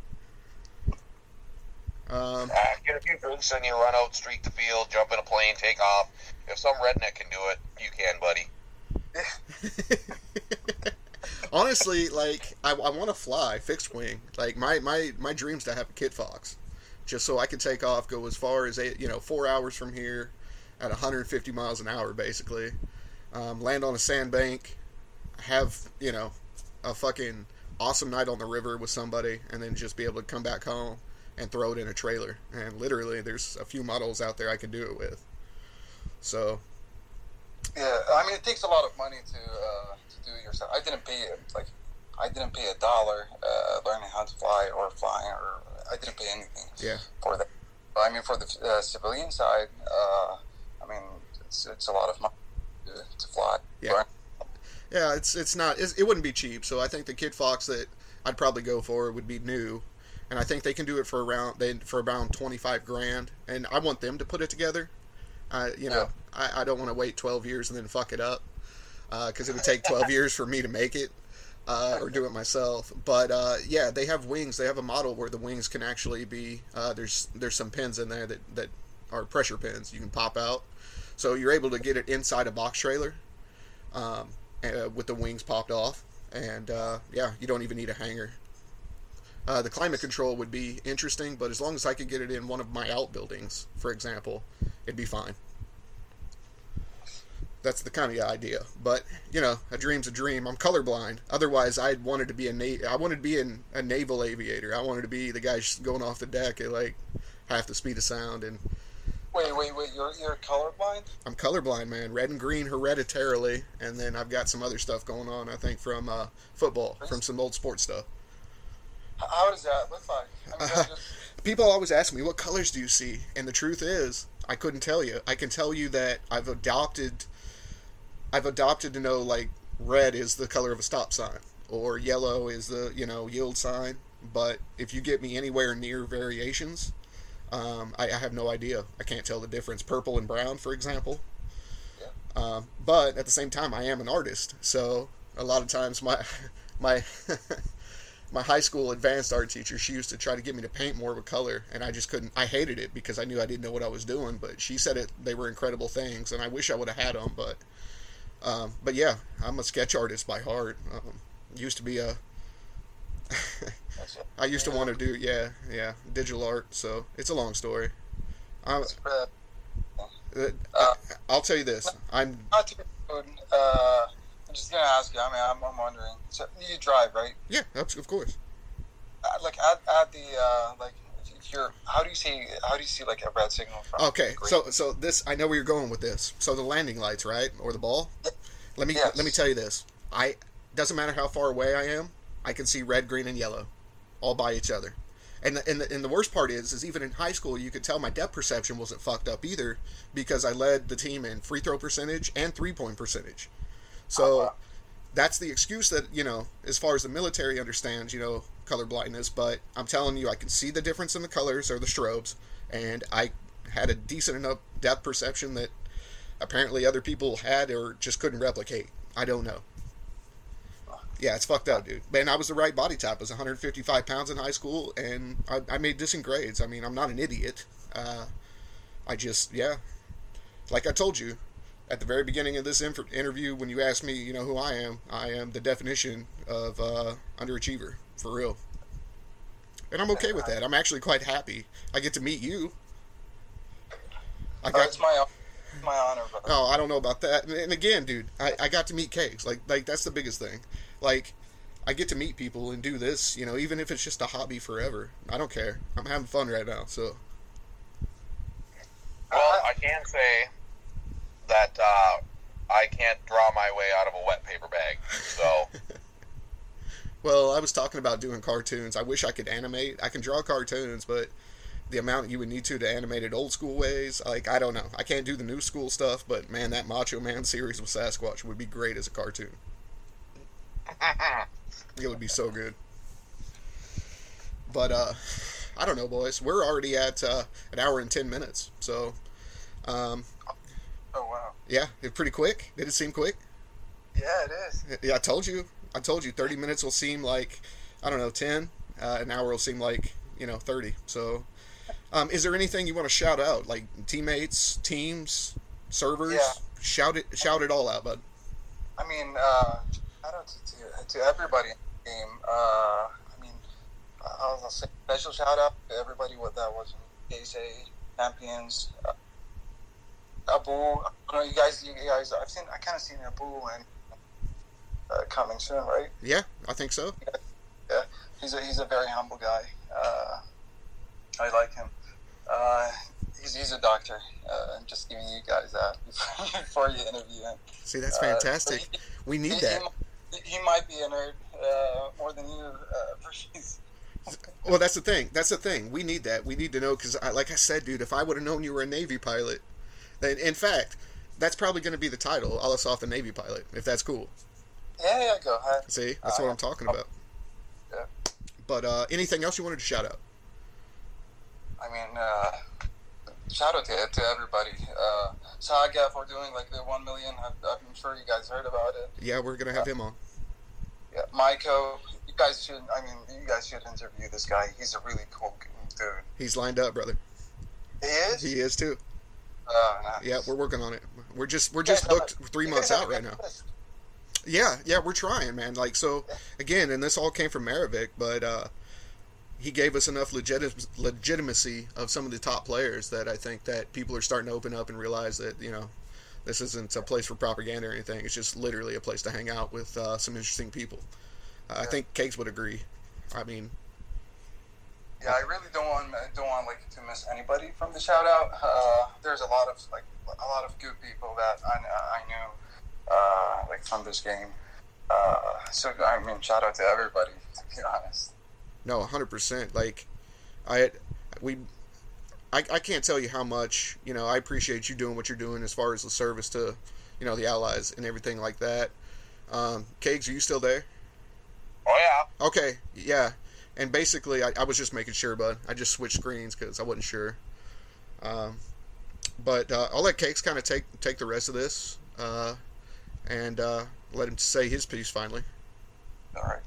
Um, Uh, get a few drinks and you run out, streak the field, jump in a plane, take off. If some redneck can do it, you can, buddy. honestly, like I, I want to fly fixed wing. Like my my my dreams to have a Kit Fox, just so I can take off, go as far as eight, you know four hours from here, at 150 miles an hour, basically. Um, land on a sandbank, have you know a fucking awesome night on the river with somebody, and then just be able to come back home and throw it in a trailer. And literally, there's a few models out there I can do it with. So yeah. I mean, it takes a lot of money to uh, to do it yourself. I didn't pay it like I didn't pay a dollar uh, learning how to fly or flying or I didn't pay anything yeah, for that. But I mean, for the uh, civilian side, uh, I mean, it's it's a lot of money to, fly. Yeah. Learn. Yeah, it's it's not it's, it wouldn't be cheap. So I think the Kit Fox that I'd probably go for would be new, and I think they can do it for around they for around twenty five grand. And I want them to put it together. I you know I, I don't want to wait twelve years and then fuck it up because it would take twelve years for me to make it. Uh, or do it myself, but uh, yeah, they have wings. They have a model where the wings can actually be uh, there's there's some pins in there that, that are pressure pins you can pop out, so you're able to get it inside a box trailer, um, uh, with the wings popped off, and uh, yeah, you don't even need a hangar. Uh, the climate control would be interesting, but as long as I could get it in one of my outbuildings, for example, it'd be fine. That's the kind of idea, but you know, a dream's a dream. I'm colorblind. Otherwise, I wanted to be a na- I wanted to be an, a naval aviator. I wanted to be the guy just going off the deck at like half the speed of sound, and Wait, wait, wait! You're you're colorblind? I'm colorblind, man. Red and green hereditarily, and then I've got some other stuff going on. I think from uh, football, from some old sports stuff. How does that look like? I mean, just, People always ask me, "What colors do you see?" And the truth is, I couldn't tell you. I can tell you that I've adopted, I've adopted to know like red is the color of a stop sign, or yellow is the you know yield sign. But if you get me anywhere near variations, um, I, I have no idea. I can't tell the difference. Purple and brown, for example. Um, but at the same time, I am an artist, so a lot of times my my my high school advanced art teacher she used to try to get me to paint more with color, and I just couldn't. I hated it because I knew I didn't know what I was doing. But she said it; they were incredible things, and I wish I would have had them. But um, but yeah, I'm a sketch artist by heart. Um, used to be a. I used to want to do yeah yeah digital art, so it's a long story. I'm, uh, uh, I'll tell you this. I'm Not food. Uh, I'm just gonna ask you. I mean, I'm, I'm wondering. So you drive, right? yeah, of of course. Uh, like at, at the uh, like if you're how do you see how do you see like a red signal from? Okay, so so this I know where you're going with this. So the landing lights, right, or the ball. Let me Yes. let me tell you this. I doesn't matter how far away I am. I can see red, green, and yellow, all by each other. And the, and the, and the worst part is, is even in high school, you could tell my depth perception wasn't fucked up either, because I led the team in free throw percentage and three point percentage. So wow. that's the excuse that you know, as far as the military understands, you know, color blindness. But I'm telling you, I can see the difference in the colors or the strobes, and I had a decent enough depth perception that apparently other people had or just couldn't replicate. I don't know. Yeah, it's fucked up, dude. Man, I was the right body type. I was 155 pounds in high school, and I, I made decent grades. I mean, I'm not an idiot. Uh, I just, yeah. Like I told you at the very beginning of this inf- interview, when you asked me, you know, who I am, I am the definition of uh, underachiever, for real. And I'm okay with that. I'm actually quite happy. I get to meet you. I got it's my my honor, brother. Oh, I don't know about that. And- And again, dude, I, I got to meet Kegs. Like like that's the biggest thing. Like I get to meet people and do this, you know, even if it's just a hobby forever. I don't care. I'm having fun right now. So Well, I can say that uh, I can't draw my way out of a wet paper bag. So Well, I was talking about doing cartoons. I wish I could animate. I can draw cartoons, but the amount you would need to to animate it old school ways, like I don't know. I can't do the new school stuff, but man, that Macho Man series with Sasquatch would be great as a cartoon. It would be so good. But uh I don't know, boys. We're already at uh, an hour and ten minutes, so um, Oh wow. yeah, it's pretty quick. Did it seem quick? Yeah, it is. Yeah, I told you. I told you. Thirty minutes will seem like I don't know ten. Uh, an hour will seem like you know thirty. So, um, is there anything you want to shout out, like teammates, teams, servers? Yeah. Shout it! Shout it all out, bud. I mean, uh, shout out to, to, everybody in the game. Uh, I mean, I'll, I'll say special shout out to everybody what that was in KSA champions. Uh, Abu, I don't know you guys. You guys, I've seen. I kind of seen Abu and uh, coming soon, right? Yeah, I think so. Yeah. He's a he's a very humble guy. Uh, I like him. Uh, he's, he's a doctor. Uh, I'm just giving you guys that before, before you interview him. See, that's Uh, fantastic. so he- we need he, that. He, he might be a nerd uh, more than you, uh, Well, that's the thing. That's the thing. We need that. We need to know because, like I said, dude, if I would have known you were a Navy pilot, then in fact, that's probably going to be the title, Alassaf the Navy pilot, if that's cool. Yeah, yeah, go ahead. See, that's what I'm talking about. Yeah. But uh, anything else you wanted to shout out? I mean, uh, shout out to, to everybody. Uh, Saga for doing like the one million. I'm, I'm sure you guys heard about it. Yeah, we're gonna have him on. Yeah, Maiko. You guys should. I mean, you guys should interview this guy. He's a really cool dude. He's lined up, brother. He is. He is too. Uh, nice. Yeah, we're working on it. We're just we're just Yeah, booked three months out right now. Yeah, yeah, we're trying, man. Like so, again, and this all came from Maravik, but uh, he gave us enough legit- legitimacy of some of the top players that I think that people are starting to open up and realize that you know this isn't a place for propaganda or anything. It's just literally a place to hang out with uh, some interesting people. Uh, I think Kegs would agree. I mean, Yeah, I really don't want don't want like to miss anybody from the shout out. Uh, there's a lot of like a lot of good people that I, I knew uh, like from this game. Uh, so I mean, shout out to everybody. To be honest, No, hundred percent. Like, I, we, I, I can't tell you how much you know. I appreciate you doing what you're doing as far as the service to, you know, the allies and everything like that. Um, Kegs, are you still there? oh yeah, Okay, yeah. And basically, I, I was just making sure, bud. I just switched screens because I wasn't sure. Um, but uh, I'll let Kegs kind of take take the rest of this, uh, and uh, let him say his piece finally. all right.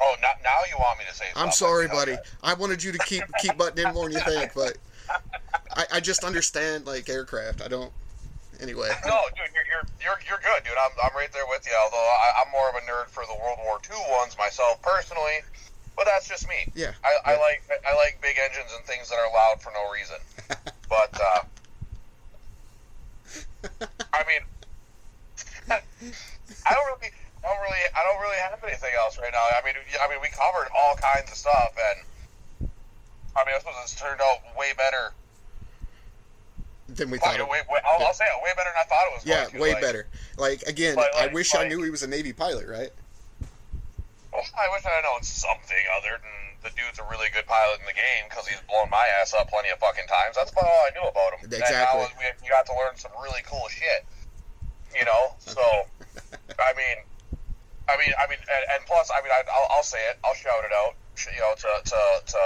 Oh, now, now you want me to say something? I'm sorry, buddy. I wanted you to keep keep butting in more than you think, but I, I just understand like aircraft. I don't. Anyway, No, dude, you're, you're you're you're good, dude. I'm I'm right there with you. Although I, I'm more of a nerd for the World War II ones myself personally. but that's just me. Yeah. I, I like I like big engines and things that are loud for no reason. But uh, I mean, I don't really, I don't really, I don't really have anything else right now. I mean, I mean, we covered all kinds of stuff, and I mean, I suppose it's turned out way better. than we thought. way, It, way, I'll, I'll say it, way better than I thought it was. yeah, going to. way Like, better. Like again, Like- I like- wish I knew he was a Navy pilot, right? Well, I wish I had known something other than the dude's a really good pilot in the game because he's blown my ass up plenty of fucking times. That's about all I knew about him. And Exactly. now we, you got to learn some really cool shit. You know, so I mean, I mean, I mean, and, and plus, I mean, I, I'll, I'll say it. I'll shout it out. You know, to to to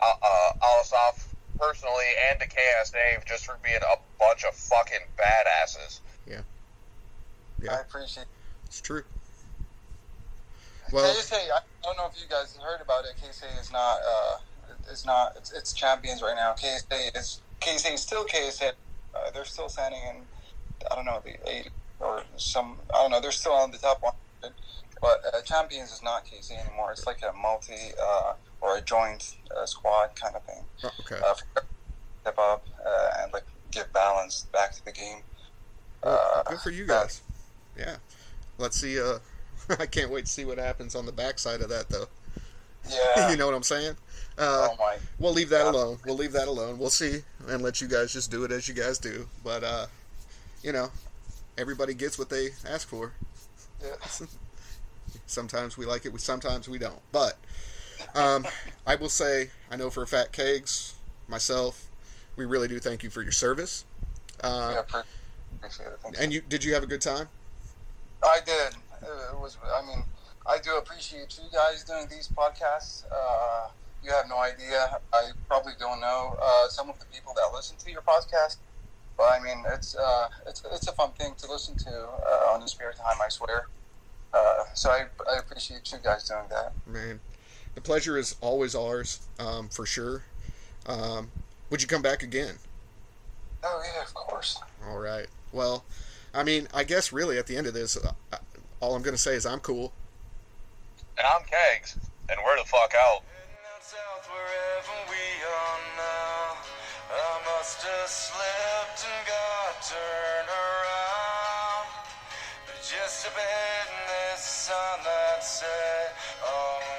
uh, uh, Alassaf personally and to KSA just for being a bunch of fucking badasses. Yeah, Yeah. I appreciate. It. it's true. Well, KSA, I don't know if you guys heard about it. KSA is not. Uh, is not. It's, it's champions right now. KSA is. KSA is still KSA. Uh, they're still standing in. I don't know the eight or some. I don't know. They're still on the top one. But uh, champions is not KSA anymore. It's like a multi uh, or a joint uh, squad kind of thing. oh, okay. Uh, step up uh, and like give balance back to the game. Well, Uh, good for you guys. Yeah. Let's see. Uh, I can't wait to see what happens on the backside of that, though. Yeah. you know what I'm saying? Uh, oh my. we'll leave that alone. We'll leave that alone. We'll see and let you guys just do it as you guys do. But uh, you know, everybody gets what they ask for. Yeah. Sometimes we like it. We sometimes we don't. But um, I will say, I know for a fact, Kegs, myself, we really do thank you for your service. Uh, yeah, appreciate it. Thank and you did you have a good time? I did. It was. I mean, I do appreciate you guys doing these podcasts. Uh, you have no idea. I probably don't know uh, some of the people that listen to your podcast, but I mean, it's uh, it's it's a fun thing to listen to uh, on the spare time. I swear. Uh, so I, I appreciate you guys doing that. Man, the pleasure is always ours, um, for sure. Um, would you come back again? Oh yeah, of course. All right. Well, I mean, I guess really at the end of this, uh, uh, all I'm going to say is I'm cool. And I'm Kegs, and we're the fuck out. I must have slipped and got turned around. But just a bit in this sign that said, oh.